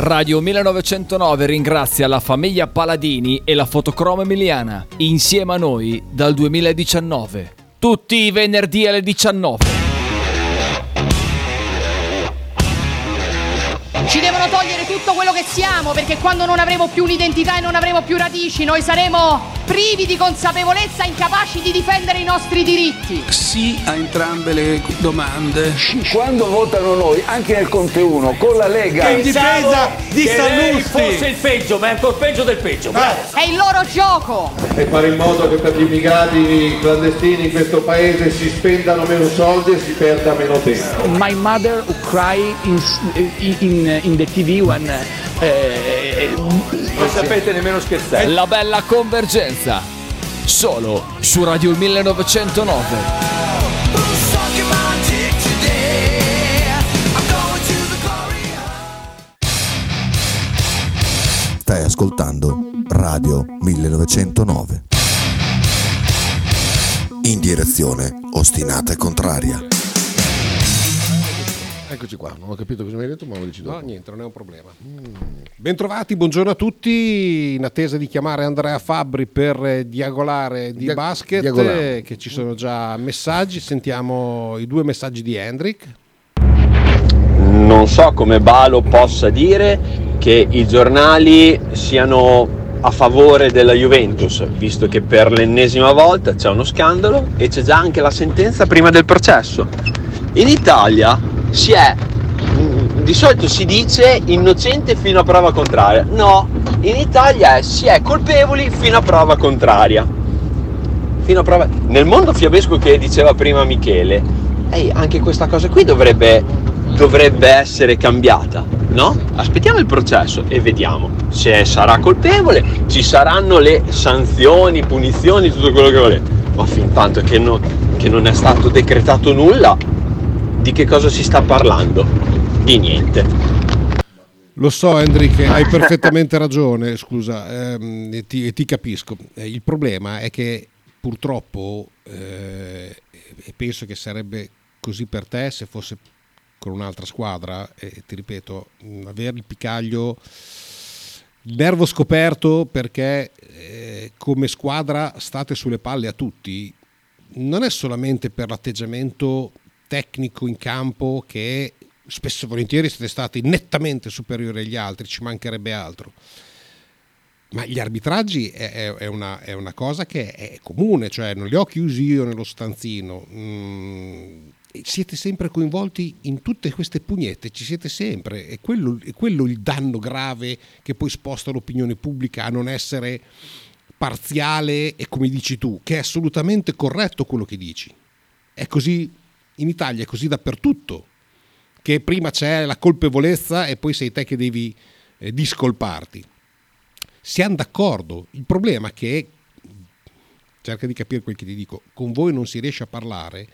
Radio 1909 ringrazia la famiglia Paladini e la fotocromo emiliana, insieme a noi dal 2019. Tutti i venerdì alle 19. Ci devono togliere tutto quello che siamo perché quando non avremo più un'identità e non avremo più radici noi saremo privi di consapevolezza, incapaci di difendere i nostri diritti. Sì a entrambe le domande. Quando votano noi, anche nel Conte 1, con la Lega... Che in difesa di Sallusti. fosse il peggio, ma è ancora peggio del peggio. È il loro gioco. e fare in modo che per gli immigrati clandestini in questo paese si spendano meno soldi e si perda meno tempo. My mother cry in, in, in the TV when... eh, Non sapete nemmeno scherzare. La bella convergenza. Solo su Radio 1909. Stai ascoltando Radio 1909. In direzione ostinata e contraria. Eccoci qua, non ho capito cosa mi hai detto, ma lo dici dopo. No, niente, non è un problema. Bentrovati, buongiorno a tutti. In attesa di chiamare Andrea Fabbri per diagolare di Dia- basket, diagolare. che ci sono già messaggi. Sentiamo i due messaggi di Hendrik. non so come Balo possa dire che i giornali siano a favore della Juventus, visto che per l'ennesima volta c'è uno scandalo e c'è già anche la sentenza prima del processo. In Italia si è, di solito si dice innocente fino a prova contraria. No, in Italia è, si è colpevoli fino a prova contraria. Fino a prova... Nel mondo fiabesco che diceva prima Michele, ehi, anche questa cosa qui dovrebbe, dovrebbe essere cambiata, no? Aspettiamo il processo e vediamo se sarà colpevole, ci saranno le sanzioni, punizioni, tutto quello che volete. Ma fin tanto che, no- che non è stato decretato nulla, di che cosa si sta parlando? Di niente. Lo so, Hendrik, hai perfettamente ragione. Scusa, ehm, e ti, e ti capisco. Eh, il problema è che purtroppo, eh, e penso che sarebbe così per te se fosse con un'altra squadra, e ti ripeto, avere il picaglio, il nervo scoperto perché eh, come squadra state sulle palle a tutti, non è solamente per l'atteggiamento tecnico in campo che spesso e volentieri siete stati nettamente superiori agli altri, ci mancherebbe altro. Ma gli arbitraggi è, è- è una, è una cosa che è comune, cioè non li ho chiusi io nello stanzino. Mm, siete sempre coinvolti in tutte queste pugnette, ci siete sempre. E quello, è quello il danno grave che poi sposta l'opinione pubblica a non essere parziale e come dici tu, che è assolutamente corretto quello che dici. È così in Italia, è così dappertutto, che prima c'è la colpevolezza e poi sei te che devi eh, discolparti. Siamo d'accordo, il problema è che, cerca di capire quel che ti dico, con voi non si riesce a parlare,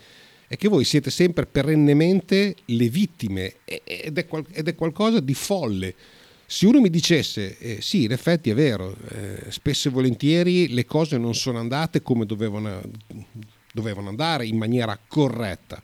è che voi siete sempre perennemente le vittime ed è, qual- ed è qualcosa di folle. Se uno mi dicesse, eh, sì, in effetti è vero, eh, spesso e volentieri le cose non sono andate come dovevano, dovevano andare in maniera corretta,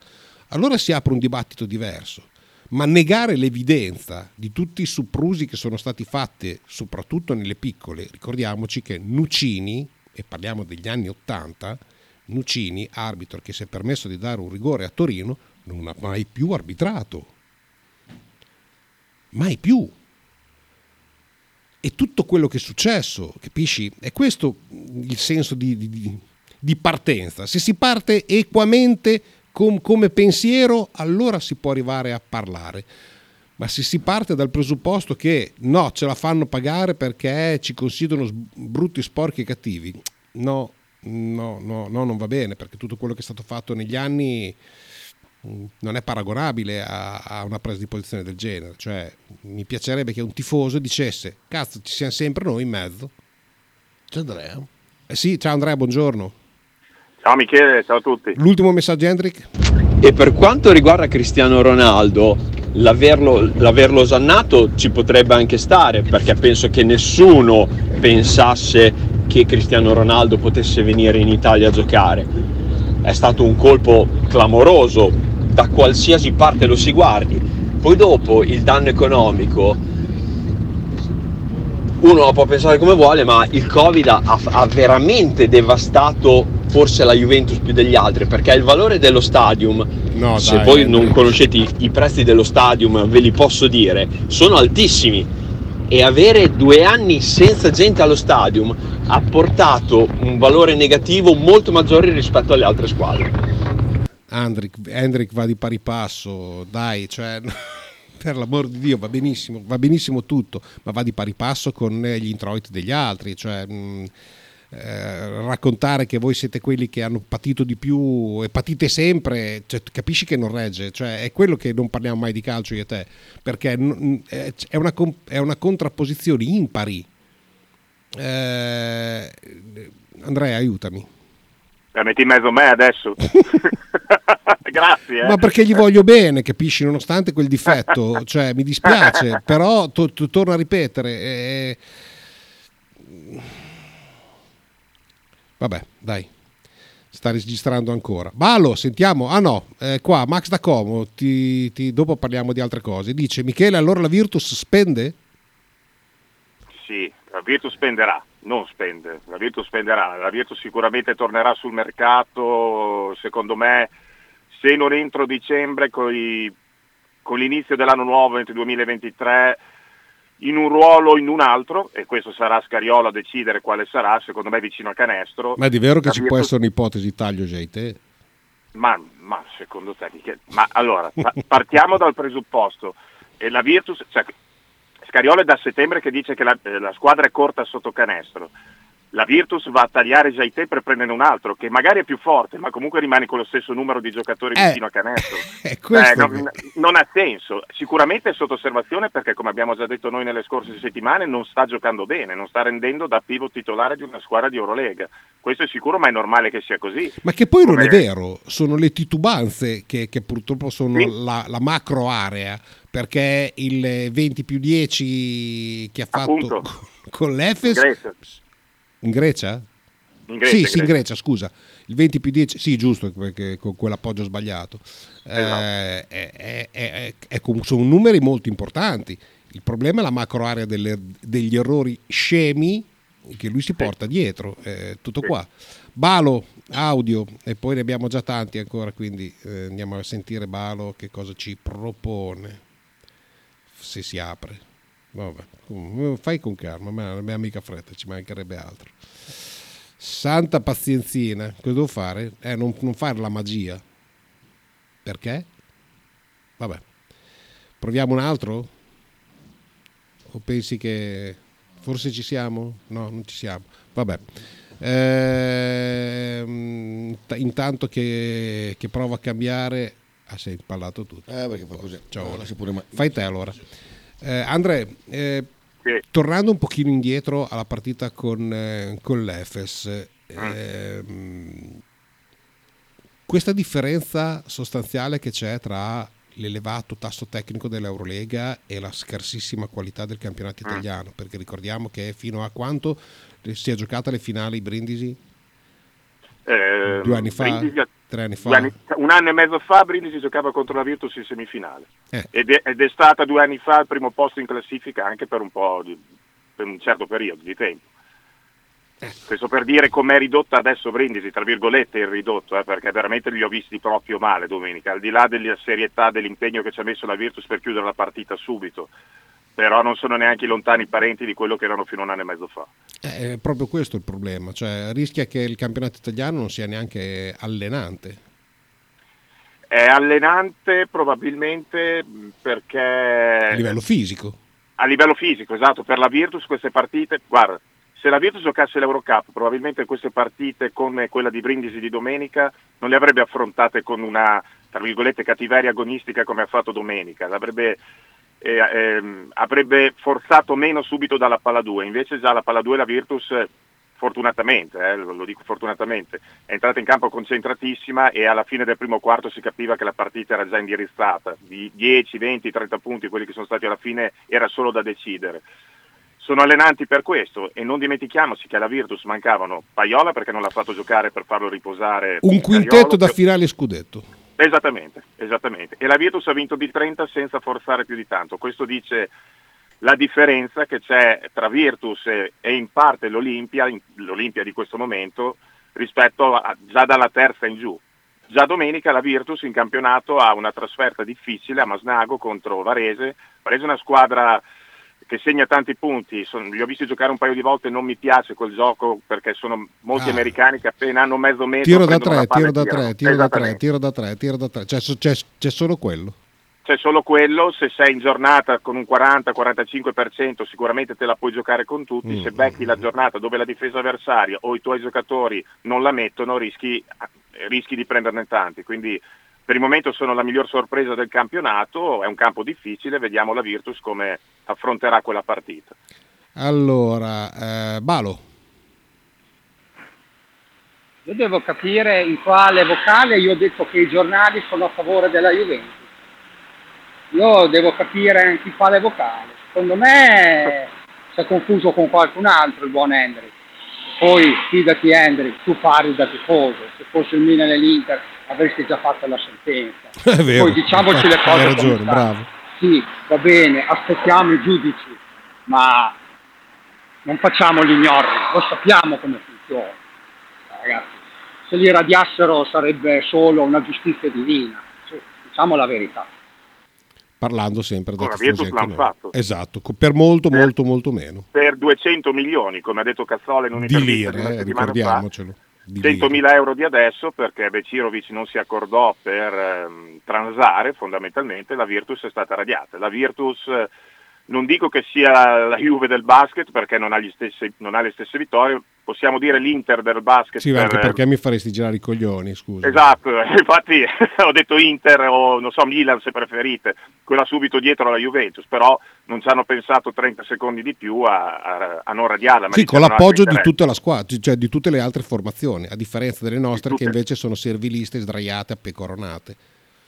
allora si apre un dibattito diverso. Ma negare l'evidenza di tutti i soprusi che sono stati fatti, soprattutto nelle piccole, ricordiamoci che Nucini, e parliamo degli anni Ottanta, Nucini, arbitro che si è permesso di dare un rigore a Torino, non ha mai più arbitrato. Mai più. E tutto quello che è successo, capisci? È questo il senso di, di- di partenza. Se si parte equamente com- come pensiero, allora si può arrivare a parlare. Ma se si parte dal presupposto che no, ce la fanno pagare perché ci considerano brutti, sporchi e cattivi, no, no, no, no, non va bene, perché tutto quello che è stato fatto negli anni mh, non è paragonabile a, a una presa di posizione del genere. Cioè, mi piacerebbe che un tifoso dicesse, cazzo, ci siamo sempre noi in mezzo. C'è Andrea? Eh sì, ciao Andrea, buongiorno. Ciao Michele, ciao a tutti. L'ultimo messaggio, Hendrik? E per quanto riguarda Cristiano Ronaldo, l'averlo, l'averlo osannato ci potrebbe anche stare, perché penso che nessuno pensasse che Cristiano Ronaldo potesse venire in Italia a giocare. È stato un colpo clamoroso, da qualsiasi parte lo si guardi. Poi dopo il danno economico, uno lo può pensare come vuole, ma il Covid ha, ha veramente devastato forse la Juventus più degli altri, perché il valore dello stadium, No, se dai, voi eh, non conoscete i, i prezzi dello stadium, ve li posso dire, sono altissimi. E avere due anni senza gente allo stadium ha portato un valore negativo molto maggiore rispetto alle altre squadre. Hendrik, Hendrik va di pari passo, dai, cioè, per l'amor di Dio va benissimo, va benissimo tutto, ma va di pari passo con gli introiti degli altri, cioè, mh, eh, raccontare che voi siete quelli che hanno patito di più e patite sempre, cioè, capisci che non regge, cioè, è quello che non parliamo mai di calcio io e te, perché è una, è una contrapposizione impari. Eh, Andrea, aiutami. Eh, metti in mezzo me adesso. Grazie. eh. Ma perché gli voglio bene, capisci? Nonostante quel difetto, cioè mi dispiace, però to- to- torno a ripetere. eh, Vabbè, dai. sta registrando ancora. Balo, sentiamo. Ah no, eh, qua Max da Como, ti, ti- dopo parliamo di altre cose. Dice Michele, allora la Virtus spende? Sì, la Virtus spenderà, non spende, la Virtus spenderà, la Virtus sicuramente tornerà sul mercato, secondo me, se non entro dicembre con, i- con l'inizio dell'anno nuovo, entro il 2023, in un ruolo o in un altro, e questo sarà Scariolo a decidere quale sarà, secondo me vicino al canestro. Ma è di vero che ci può essere un'ipotesi taglio Jate? Ma, ma secondo te, di che- ma allora, pa- partiamo dal presupposto, e la Virtus, cioè, Scariolo è da settembre che dice che la, eh, la squadra è corta sotto canestro. La Virtus va a tagliare Jaite per prendere un altro che magari è più forte, ma comunque rimane con lo stesso numero di giocatori Eh, vicino a canestro. questo Eh, non, non ha senso. Sicuramente è sotto osservazione perché, come abbiamo già detto noi nelle scorse settimane, non sta giocando bene, non sta rendendo da pivot titolare di una squadra di Eurolega. Questo è sicuro, ma è normale che sia così. Ma che poi non Come- è vero, sono le titubanze che, che purtroppo sono Sì. la, la macro area, perché il 20 più 10 che ha fatto Appunto. con l'Efes In Grecia. in Grecia? In Grecia, sì, in sì, in Grecia. Scusa. Il 20 più 10, sì, giusto, perché con quell'appoggio sbagliato. Eh, Esatto. è- è- è- è sono numeri molto importanti. Il problema è la macro area delle- degli errori scemi che lui si porta dietro. eh, tutto qua. Balo, audio, e poi ne abbiamo già tanti ancora, quindi eh, andiamo a sentire Balo che cosa ci propone. Se si apre. Vabbè, fai con calma, ma non abbiamo mica fretta, ci mancherebbe altro. Santa pazienzina, cosa devo fare? Eh, non, non fare la magia. Perché? Vabbè. Proviamo un altro? O pensi che forse ci siamo? No, non ci siamo. Vabbè. Ehm, intanto che, che prova a cambiare... Ah, sei impallato tutto. Eh, perché fa così. Ciao. Eh, pure me. Fai te allora. Eh, Andre, eh, Sì. tornando un pochino indietro alla partita con, eh, con l'Efes, ehm, questa differenza sostanziale che c'è tra l'elevato tasso tecnico dell'Eurolega e la scarsissima qualità del campionato italiano, perché ricordiamo che fino a quanto si è giocata le finali Brindisi? Eh, Due anni fa? Brindisi- Tre anni fa? anni- un anno e mezzo fa Brindisi giocava contro la Virtus in semifinale Eh. ed, è, ed è stata due anni fa al primo posto in classifica anche per un po' di, per un certo periodo di tempo. Eh. Questo per dire com'è ridotta adesso Brindisi, tra virgolette il ridotto, eh, perché veramente li ho visti proprio male domenica, al di là della serietà dell'impegno che ci ha messo la Virtus per chiudere la partita subito, però non sono neanche i lontani parenti di quello che erano fino a un anno e mezzo fa. Eh, È proprio questo il problema, cioè rischia che il campionato italiano non sia neanche allenante. È allenante probabilmente mh, perché... a livello fisico. A livello fisico, esatto, per la Virtus queste partite, guarda, se la Virtus giocasse l'Eurocup, probabilmente queste partite come quella di Brindisi di domenica non le avrebbe affrontate con una, tra virgolette, cattiveria agonistica come ha fatto domenica, l'avrebbe, eh, ehm, avrebbe forzato meno subito dalla palla 2, invece già la palla 2 la Virtus, fortunatamente, eh, lo dico fortunatamente, è entrata in campo concentratissima e alla fine del primo quarto si capiva che la partita era già indirizzata, di 10, 20, 30 punti, quelli che sono stati alla fine era solo da decidere. Sono allenanti per questo e non dimentichiamoci che alla Virtus mancavano Paiola perché non l'ha fatto giocare per farlo riposare. Un quintetto da che- finale scudetto. Esattamente, esattamente. E la Virtus ha vinto di 30 senza forzare più di tanto. Questo dice la differenza che c'è tra Virtus e, e in parte l'Olimpia, l'Olimpia di questo momento, rispetto a già dalla terza in giù. Già domenica la Virtus in campionato ha una trasferta difficile a Masnago contro Varese. Varese è una squadra che segna tanti punti, Son- li ho visti giocare un paio di volte, non mi piace quel gioco perché sono molti Ah. americani che appena hanno mezzo metro Tiro da tre, tiro da tre, tiro da tre, tiro da tre, tiro da tre. So- c'è, c'è solo quello. C'è solo quello, se sei in giornata con un 40-45% sicuramente te la puoi giocare con tutti, Mm. se becchi la giornata dove la difesa avversaria o i tuoi giocatori non la mettono rischi, rischi di prenderne tanti. Quindi per il momento sono la miglior sorpresa del campionato, è un campo difficile, vediamo la Virtus come affronterà quella partita. Allora, eh, Balo, Io devo capire in quale vocale io ho detto che i giornali sono a favore della Juventus. Io devo capire anche in quale vocale. Secondo me si è confuso con qualcun altro il buon Henry. Poi fidati Hendrik, tu parli da tifoso, se fosse il Milan e l'Inter avresti già fatto la sentenza. È vero. Poi diciamoci le Hai cose ragione, come stanno. bravo. Sì, va bene, aspettiamo i giudici, ma non facciamo gli lo sappiamo come funziona. Ragazzi, se li radiassero sarebbe solo una giustizia divina, Sì, diciamo la verità. Parlando sempre da l'hanno noi. fatto. Esatto, per molto, molto, molto meno. Per 200 milioni, come ha detto Cazzola in Di un'intervista lire, una eh, fa, ricordiamocelo. Di 100.000 euro di adesso perché Becirovic non si accordò per ehm, transare fondamentalmente, la Virtus è stata radiata. La Virtus eh, non dico che sia la Juve del basket perché non ha, gli stessi- non ha le stesse vittorie, possiamo dire l'Inter del basket. Sì, per- anche perché mi faresti girare i coglioni, scusa. Esatto, infatti ho detto Inter o non so Milan se preferite, quella subito dietro alla Juventus, però non ci hanno pensato 30 secondi di più a, a- a non radiarla. Sì, con l'appoggio di tutta la squadra, cioè di tutte le altre formazioni, a differenza delle nostre tutte. che invece sono serviliste, sdraiate, appecoronate.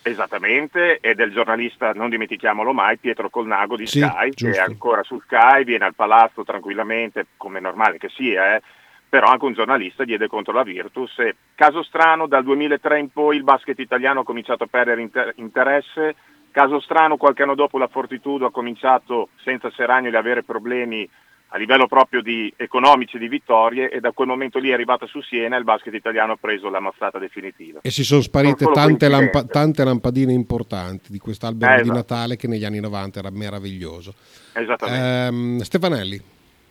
Esattamente, e del giornalista, non dimentichiamolo mai, Pietro Colnago di Sì, Sky, che giusto. è ancora su Sky, viene al palazzo tranquillamente, come è normale che sia, eh, però anche un giornalista diede contro la Virtus. E, caso strano, dal 2003 in poi il basket italiano ha cominciato a perdere inter- interesse, caso strano, qualche anno dopo la Fortitudo ha cominciato senza Seragno ad avere problemi a livello proprio di economici di vittorie e da quel momento lì è arrivata su Siena e il basket italiano ha preso la mazzata definitiva. E si sono sparite tante, lampa- tante lampadine importanti di quest'albero Eh, di esatto. Natale che negli anni 90 era meraviglioso. Esattamente. Ehm, Stefanelli,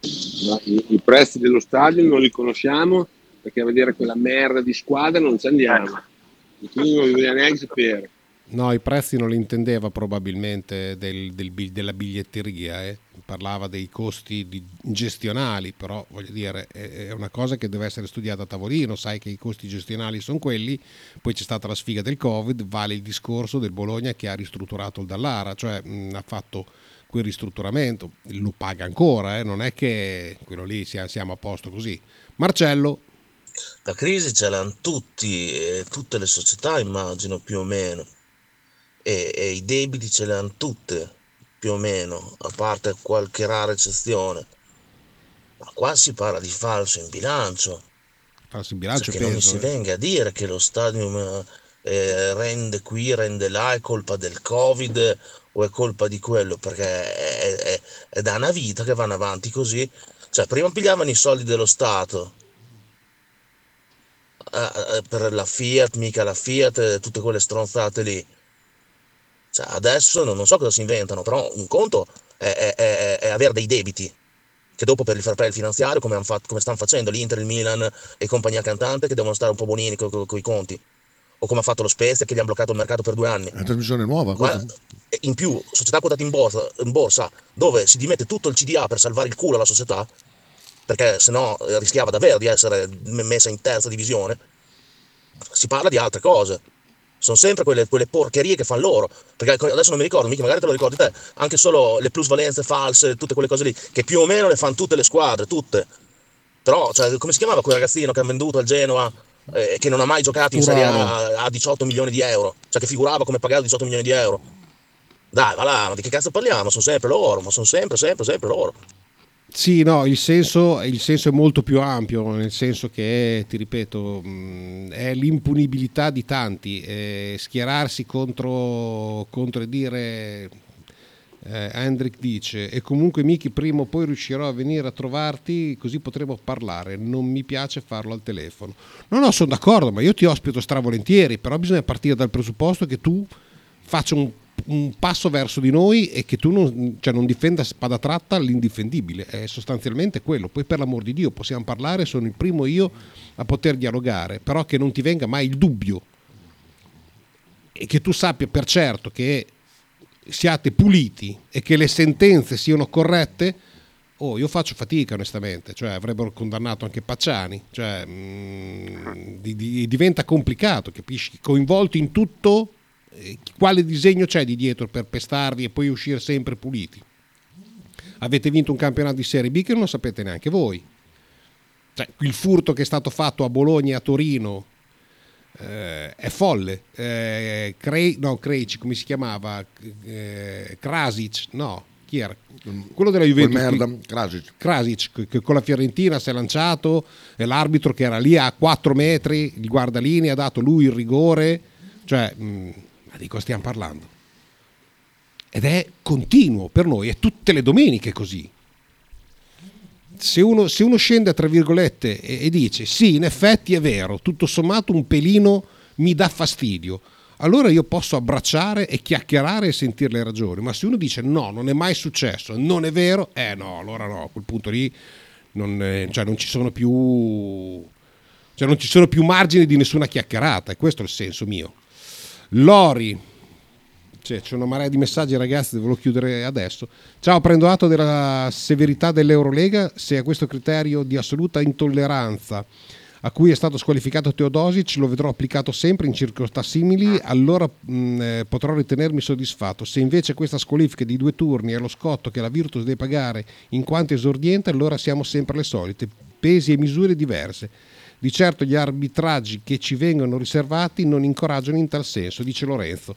I, prezzi dello stadio non li conosciamo perché a vedere quella merda di squadra non ci andiamo. E quindi non bisogna neanche sapere. No, i prezzi non li intendeva probabilmente del- del della biglietteria, eh. parlava dei costi di- gestionali, però voglio dire è, è una cosa che deve essere studiata a tavolino, sai che i costi gestionali sono quelli, poi c'è stata la sfiga del Covid, vale il discorso del Bologna che ha ristrutturato il Dallara, cioè mh, ha fatto quel ristrutturamento, lo paga ancora, eh, non è che quello lì sia- siamo a posto così. Marcello, La crisi ce l'hanno tutti, eh, tutte le società immagino più o meno, e, e i debiti ce le hanno tutte più o meno, a parte qualche rara eccezione. Ma qua si parla di falso in bilancio, falso in bilancio cioè che non mi peso, si eh. venga a dire che lo stadium eh, rende qui, rende là, è colpa del Covid o è colpa di quello, perché è, è- è da una vita che vanno avanti così. Cioè, prima pigliavano i soldi dello Stato, eh, eh, per la Fiat, mica la Fiat, tutte quelle stronzate lì. Cioè, adesso non, non so cosa si inventano, però un conto è, è- è- avere dei debiti, che dopo per il fair play finanziario, come, fatto- come stanno facendo l'Inter, il Milan e compagnia cantante, che devono stare un po' buonini con i conti. O come ha fatto lo Spezia, che gli hanno bloccato il mercato per due anni. È una trasmissione nuova. Ma in più, società quotate in borsa, in borsa, dove si dimette tutto il CDA per salvare il culo alla società, perché sennò eh, rischiava davvero di essere messa in terza divisione, si parla di altre cose. Sono sempre quelle, quelle porcherie che fanno loro. Perché adesso non mi ricordo, mica magari te lo ricordi te, anche solo le plusvalenze false, tutte quelle cose lì, che più o meno le fanno tutte le squadre, tutte. Però, cioè, come si chiamava quel ragazzino che ha venduto al Genoa eh, che non ha mai giocato in Serie A a 18 milioni di euro? Cioè che figurava come pagare 18 milioni di euro. Dai, va là, ma di che cazzo parliamo? Sono sempre loro, ma sono sempre, sempre, sempre loro. Sì, no, il senso, il senso è molto più ampio, nel senso che, ti ripeto, è l'impunibilità di tanti, eh, schierarsi contro, contro dire, eh, Hendrik dice, e comunque Miki prima o poi riuscirò a venire a trovarti così potremo parlare, non mi piace farlo al telefono. No, no, sono d'accordo, ma io ti ospito stravolentieri, però bisogna partire dal presupposto che tu faccia un un passo verso di noi e che tu non, cioè non difenda spada tratta l'indifendibile, è sostanzialmente quello. Poi per l'amor di Dio possiamo parlare, sono il primo io a poter dialogare, però che non ti venga mai il dubbio e che tu sappia per certo che siate puliti e che le sentenze siano corrette, oh, io faccio fatica onestamente, cioè avrebbero condannato anche Pacciani, cioè, mm, di- di- diventa complicato, capisci? Coinvolti in tutto, quale disegno c'è di dietro per pestarvi e poi uscire sempre puliti? Avete vinto un campionato di Serie B che non lo sapete neanche voi. Cioè, il furto che è stato fatto a Bologna e a Torino eh, è folle. Eh, Cre- no, Krejci, come si chiamava? Eh, Krasic, no. chi era? Quello della Juventus. Quel merda, Krasic. Krasic, che- con la Fiorentina si è lanciato e l'arbitro che era lì a 4 metri, il guardalinea, ha dato lui il rigore. Cioè, mh, ma di cosa stiamo parlando? Ed è continuo per noi, è tutte le domeniche così. Se uno, se uno scende, tra virgolette, e, e dice sì, in effetti è vero, tutto sommato un pelino mi dà fastidio, allora io posso abbracciare e chiacchierare e sentire le ragioni. Ma se uno dice no, non è mai successo, non è vero, eh no, allora no, a quel punto lì non, eh, cioè non ci sono più. Cioè non ci sono più margini di nessuna chiacchierata, e questo è il senso mio. Lori, cioè, c'è una marea di messaggi, ragazzi, devo chiudere adesso. Ciao, prendo atto della severità dell'Eurolega. Se a questo criterio di assoluta intolleranza a cui è stato squalificato Teodosic lo vedrò applicato sempre in circostanze simili, allora mh, eh, potrò ritenermi soddisfatto. Se invece questa squalifica di due turni è lo scotto che la Virtus deve pagare in quanto esordiente, allora siamo sempre le solite, pesi e misure diverse. Di certo gli arbitraggi che ci vengono riservati non incoraggiano in tal senso, dice Lorenzo.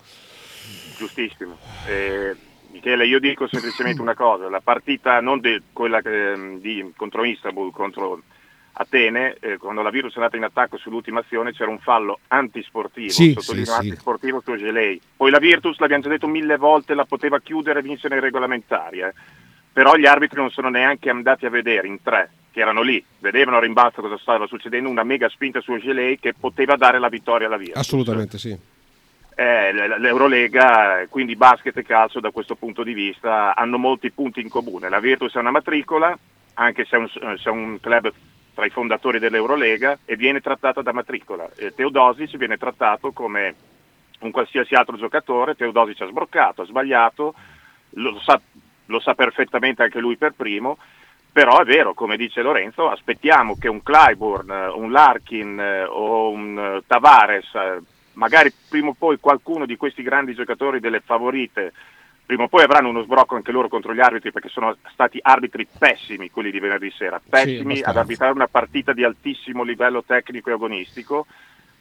Giustissimo. Eh, Michele, io dico semplicemente una cosa, la partita non de- quella che, di- contro Istanbul, contro Atene, eh, quando la Virus è andata in attacco sull'ultima azione c'era un fallo antisportivo, Sì, sottolineo sì, sì. antisportivo su Gelei. Poi la Virtus, l'abbiamo già detto mille volte, la poteva chiudere e vincere nei regolamentari, eh. però gli arbitri non sono neanche andati a vedere in tre, che erano lì, vedevano a rimbalzo cosa stava succedendo, una mega spinta su Gelei che poteva dare la vittoria alla Virtus. Assolutamente sì. Eh, l'Eurolega, quindi basket e calcio da questo punto di vista hanno molti punti in comune. La Virtus è una matricola, anche se è un, se è un club tra i fondatori dell'Eurolega e viene trattata da matricola. Eh, Teodosic viene trattato come un qualsiasi altro giocatore, Teodosic ha sbroccato, ha sbagliato, lo sa, lo sa perfettamente anche lui per primo, però è vero, come dice Lorenzo, aspettiamo che un Clyburn, un Larkin eh, o un eh, Tavares, eh, magari prima o poi qualcuno di questi grandi giocatori delle favorite, prima o poi avranno uno sbrocco anche loro contro gli arbitri perché sono stati arbitri pessimi quelli di venerdì sera, pessimi abbastanza. ad arbitrare una partita di altissimo livello tecnico e agonistico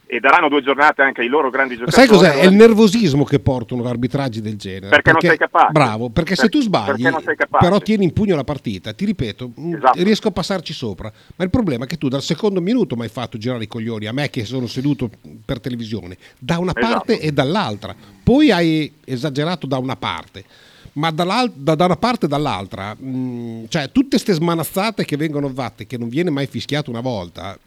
e daranno due giornate anche ai loro grandi Ma giocatori. sai cos'è? È il nervosismo che portano arbitraggi del genere. Perché non sei capace. Bravo, perché se Per- tu sbagli, perché però tieni in pugno la partita, ti ripeto, mh, Esatto. riesco a passarci sopra. Ma il problema è che tu dal secondo minuto mi hai fatto girare i coglioni, a me che sono seduto per televisione, da una Esatto. parte e dall'altra. Poi hai esagerato da una parte. Ma da, da una parte e dall'altra, mh, cioè tutte queste smanazzate che vengono fatte, che non viene mai fischiato una volta,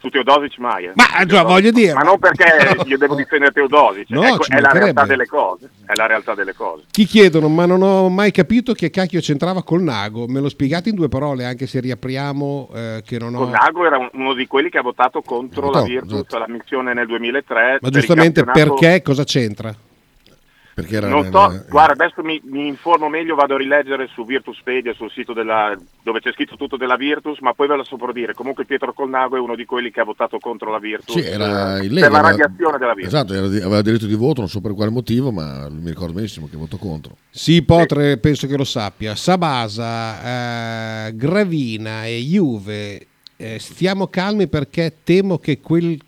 Su Teodosic mai. eh. Ma, cioè, Teodosic. voglio dire- Ma non perché io devo difendere Teodosic, No, ecco, è la realtà delle cose. È la realtà delle cose. Ti chiedono, ma non ho mai capito che cacchio c'entrava col Nago. Me lo spiegate in due parole, anche se riapriamo eh, che non ho... Conago era un- uno di quelli che ha votato contro Votato, la Virtus esatto. alla missione nel 2003. Ma per il giustamente campionato- perché cosa c'entra? Perché era Non so, guarda, adesso mi, mi informo meglio, vado a rileggere su Virtuspedia, sul sito della, dove c'è scritto tutto della Virtus, ma poi ve lo saprò dire. Comunque Pietro Colnago è uno di quelli che ha votato contro la Virtus Sì, era eh, per Lega. la aveva- radiazione della Virtus. Esatto, era aveva diritto di voto, non so per quale motivo, ma mi ricordo benissimo che votò contro. Sì, Potre penso che lo sappia. Sabasa, eh, Gravina e Juve, eh, stiamo calmi perché temo che quel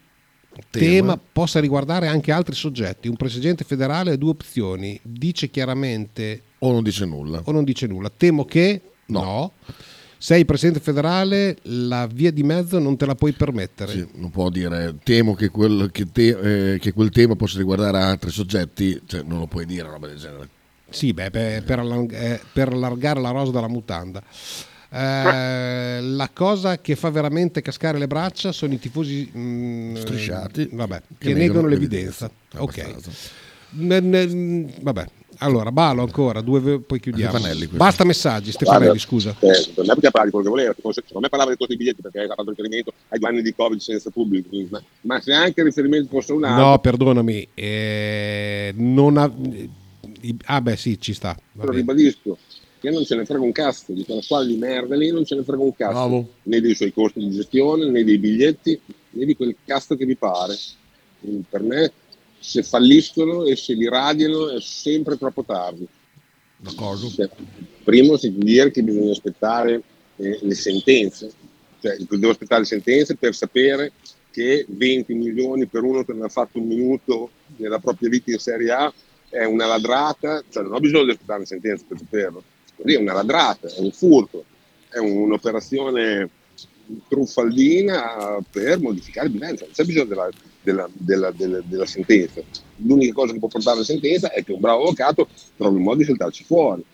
Tema. tema possa riguardare anche altri soggetti. Un presidente federale ha due opzioni, dice chiaramente O non dice nulla. o non dice nulla. Temo che no. Sei presidente federale, la via di mezzo non te la puoi permettere. Sì, non può dire temo che quel, che te- eh, che quel tema possa riguardare altri soggetti, cioè non lo puoi dire roba del genere. Sì, beh, per, per allang- eh, per allargare la rosa dalla mutanda. Eh, la cosa che fa veramente cascare le braccia sono i tifosi mm, Strisciati, vabbè, che che, negano l'evidenza. l'evidenza. Ok. Ne- vabbè, allora, Balo ancora, due, poi chiudiamo. Stefanelli. Basta messaggi, Stefanelli, Guarda, scusa. eh, per me poteva parlare di quello che voleva, secondo me parlava del costo dei biglietti perché ha fatto riferimento ai due anni di Covid senza pubblico, ma, ma se anche il riferimento fosse un altro, No, perdonami, eh, non ha... i- Ah beh sì, ci sta. bene. ribadisco che non ce ne frega un cazzo di quella squadra di merda lì, non ce ne frega un cazzo Bravo. né dei suoi costi di gestione, né dei biglietti, né di quel cazzo che vi pare. Quindi per me, se falliscono e se li radiano è sempre troppo tardi. D'accordo. Cioè, primo si può dire che bisogna aspettare eh, le sentenze, cioè devo aspettare le sentenze per sapere che 20 milioni per uno che non ha fatto un minuto nella propria vita in Serie A è una ladrata, cioè non ho bisogno di aspettare le sentenze per saperlo. Così è una ladrata, è un furto, è un'operazione truffaldina per modificare il bilancio, non c'è bisogno della, della, della, della, sentenza. L'unica cosa che può portare la sentenza è che un bravo avvocato trovi un modo di saltarci fuori.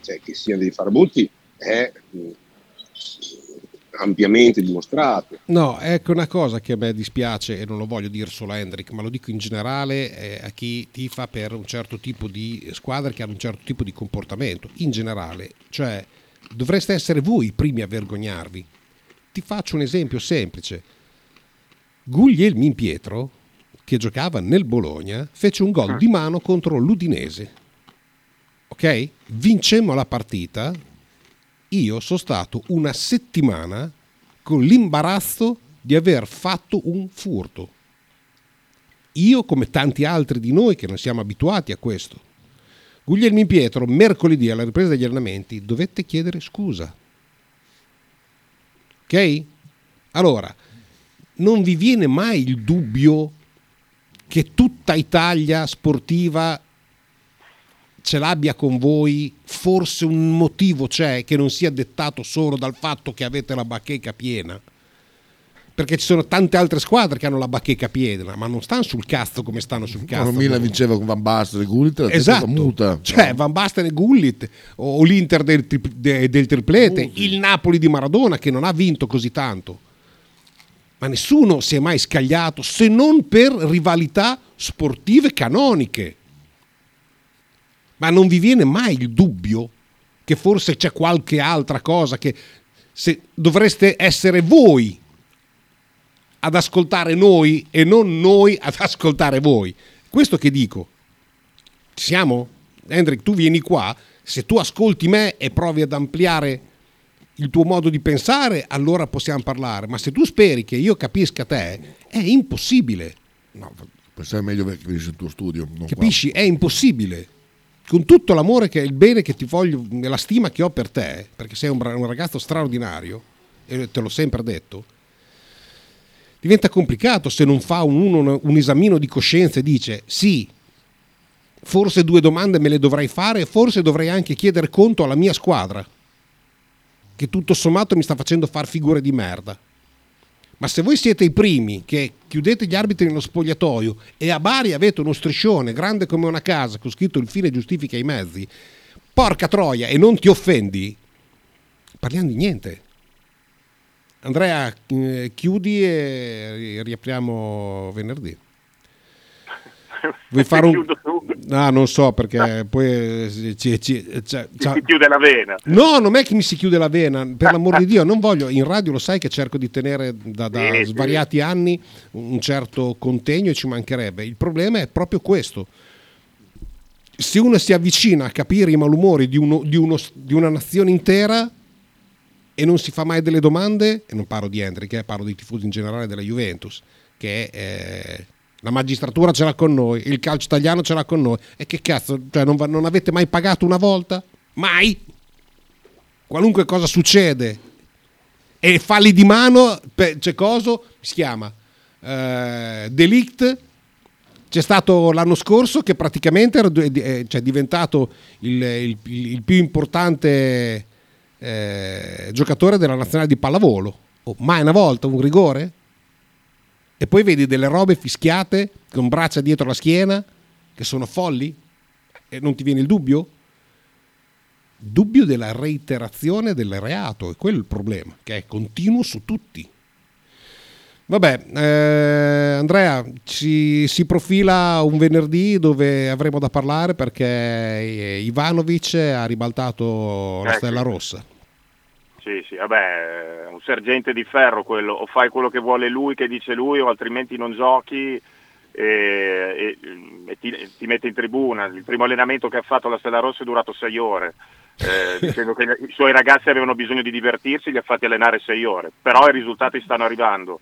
Cioè, che siano dei farabutti è mh, ampiamente dimostrato. No, ecco una cosa che a me dispiace e non lo voglio dire solo a Hendrik, ma lo dico in generale eh, a chi tifa per un certo tipo di squadre che hanno un certo tipo di comportamento, in generale, cioè dovreste essere voi i primi a vergognarvi. Ti faccio un esempio semplice. Guglielmin Pietro, che giocava nel Bologna, fece un gol di mano contro l'Udinese. Ok? Vincemmo la partita. Io sono stato una settimana con l'imbarazzo di aver fatto un furto. Io, come tanti altri di noi che non siamo abituati a questo. Guglielmin Pietro, mercoledì alla ripresa degli allenamenti, dovette chiedere scusa. Ok? Allora, non vi viene mai il dubbio che tutta Italia sportiva ce l'abbia con voi, forse un motivo c'è che non sia dettato solo dal fatto che avete la bacheca piena. Perché ci sono tante altre squadre che hanno la bacheca piena, ma non stanno sul cazzo come stanno sul cazzo. Quando Milan vinceva con Van Basten e Gullit, la Esatto, muta. cioè Van Basten e Gullit o l'Inter del, tri- de- del triplete, il Napoli di Maradona che non ha vinto così tanto. Ma nessuno si è mai scagliato se non per rivalità sportive canoniche. Ma non vi viene mai il dubbio che forse c'è qualche altra cosa che se dovreste essere voi ad ascoltare noi e non noi ad ascoltare voi. Questo che dico. Ci siamo? Hendrik, tu vieni qua, se tu ascolti me e provi ad ampliare il tuo modo di pensare, allora possiamo parlare, ma se tu speri che io capisca te, è impossibile. No, pensare meglio che venissi il tuo studio. non qua. Capisci? È impossibile. Con tutto l'amore che il bene che ti voglio e la stima che ho per te, perché sei un, un ragazzo straordinario, e te l'ho sempre detto, diventa complicato se non fa un, uno un esamino di coscienza e dice sì, forse due domande me le dovrei fare, forse dovrei anche chiedere conto alla mia squadra, che tutto sommato mi sta facendo far figure di merda. Ma se voi siete i primi che chiudete gli arbitri nello spogliatoio e a Bari avete uno striscione grande come una casa con scritto il fine giustifica i mezzi, porca troia, e non ti offendi, parliamo di niente. Andrea, eh, chiudi e riapriamo venerdì. Vuoi fare un... No, non so perché poi eh, ci- ci- cioè, Ti c'ha- si chiude la vena. No, non è che mi si chiude la vena, per l'amor di Dio, non voglio, in radio lo sai che cerco di tenere da, da Sì, sì. svariati anni un certo contegno e ci mancherebbe. Il problema è proprio questo. Se uno si avvicina a capire i malumori di, uno- di uno- di una nazione intera e non si fa mai delle domande, e non parlo di Hendrik, eh, parlo dei tifosi in generale della Juventus, che eh, la magistratura ce l'ha con noi, il calcio italiano ce l'ha con noi, e che cazzo, cioè non, non avete mai pagato una volta? Mai? Qualunque cosa succede e falli di mano, c'è coso, si chiama eh, delict. C'è stato l'anno scorso che praticamente eh, cioè, è diventato il, il- il più importante eh, giocatore della nazionale di pallavolo. Oh, mai una volta un rigore? E poi vedi delle robe fischiate con braccia dietro la schiena che sono folli? E non ti viene il dubbio? Dubbio della reiterazione del reato, è quello il problema, che è continuo su tutti. Vabbè, eh, Andrea, ci, si profila un venerdì dove avremo da parlare perché Ivanovic ha ribaltato la Eh, stella rossa. Sì, sì, vabbè, un sergente di ferro quello, o fai quello che vuole lui, che dice lui, o altrimenti non giochi e, e- e ti, ti mette in tribuna. Il primo allenamento che ha fatto la Stella Rossa è durato sei ore, eh, dicendo che i suoi ragazzi avevano bisogno di divertirsi, li ha fatti allenare sei ore, però i risultati stanno arrivando.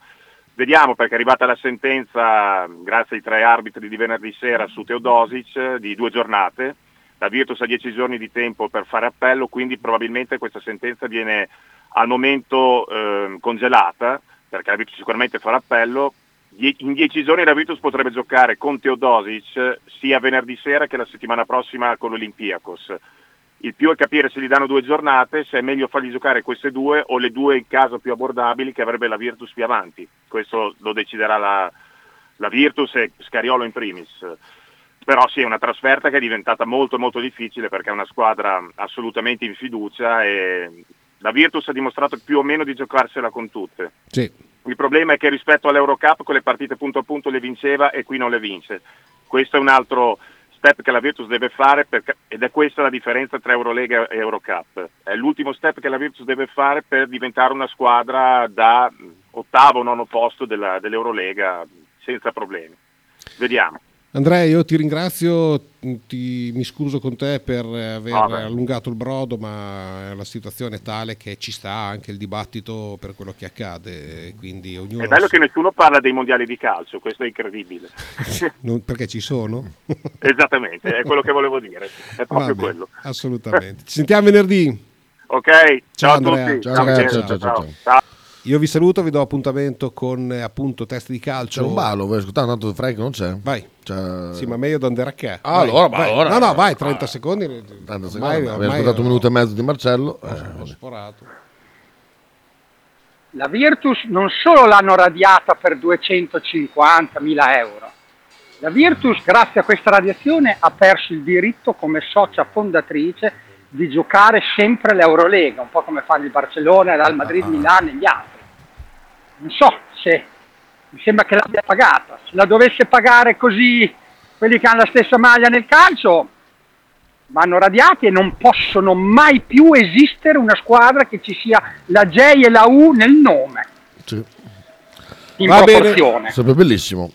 Vediamo perché è arrivata la sentenza, grazie ai tre arbitri di venerdì sera su Teodosic, di due giornate. La Virtus ha dieci giorni di tempo per fare appello, quindi probabilmente questa sentenza viene al momento ehm, congelata, perché la Virtus sicuramente farà appello. In dieci giorni la Virtus potrebbe giocare con Teodosic sia venerdì sera che la settimana prossima con l'Olympiakos. Il più è capire se gli danno due giornate, se è meglio fargli giocare queste due o le due in caso più abbordabili che avrebbe la Virtus più avanti. Questo lo deciderà la, la Virtus e Scariolo in primis. Però sì, è una trasferta che è diventata molto molto difficile perché è una squadra assolutamente in fiducia e la Virtus ha dimostrato più o meno di giocarsela con tutte. Sì. Il problema è che rispetto all'Eurocup quelle partite punto a punto le vinceva e qui non le vince. Questo è un altro step che la Virtus deve fare perché- ed è questa la differenza tra Eurolega e Eurocup. È l'ultimo step che la Virtus deve fare per diventare una squadra da ottavo o nono posto della- dell'Eurolega senza problemi. Vediamo. Andrea, io ti ringrazio, ti- mi scuso con te per aver Ah, allungato il brodo, ma la situazione è tale che ci sta anche il dibattito per quello che accade, quindi ognuno... È bello che nessuno parla dei mondiali di calcio, questo è incredibile. Non- perché ci sono? Esattamente, è quello che volevo dire, è proprio Vabbè, quello. Assolutamente. Ci sentiamo venerdì. Ok, ciao, a Andrea. tutti. Ciao, Ciao, Ciao, ciao, ciao. Io vi saluto, vi do appuntamento con eh, appunto test di calcio. C'è un ballo, vuoi ascoltare? Tanto Frank non c'è. Vai. C'è- Sì, ma meglio da andare a che? Ah, allora, ma vai. allora- No, no, vai, 30 secondi. 30 secondi. Ormai- Abbiamo ormai- ascoltato un minuto e mezzo di Marcello. eh, Ho sporato. La Virtus non solo l'hanno radiata per 250.000 euro, la Virtus grazie a questa radiazione ha perso il diritto come socia fondatrice di giocare sempre l'Eurolega, un po' come fanno il Barcellona, il Real Madrid, Milano e gli altri. Non so se mi sembra che l'abbia pagata, se la dovesse pagare così quelli che hanno la stessa maglia nel calcio vanno radiati e non possono mai più esistere una squadra che ci sia la J e la U nel nome. Sì. In Va bene. proporzione. Sarebbe bellissimo.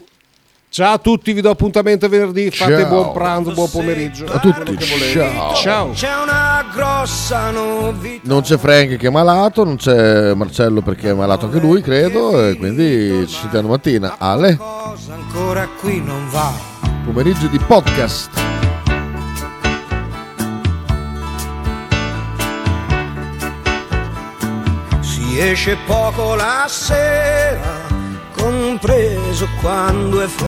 Ciao a tutti, vi do appuntamento venerdì. Fate Ciao. buon pranzo, buon pomeriggio. A tutti. Quello che volete. Ciao. Ciao. C'è una grossa novità. Non c'è Frank che è malato, non c'è Marcello perché è malato anche lui, credo, e quindi ci sentiamo mattina alle Ancora qui non va. pomeriggio di podcast. Si esce poco la sera, compreso quando è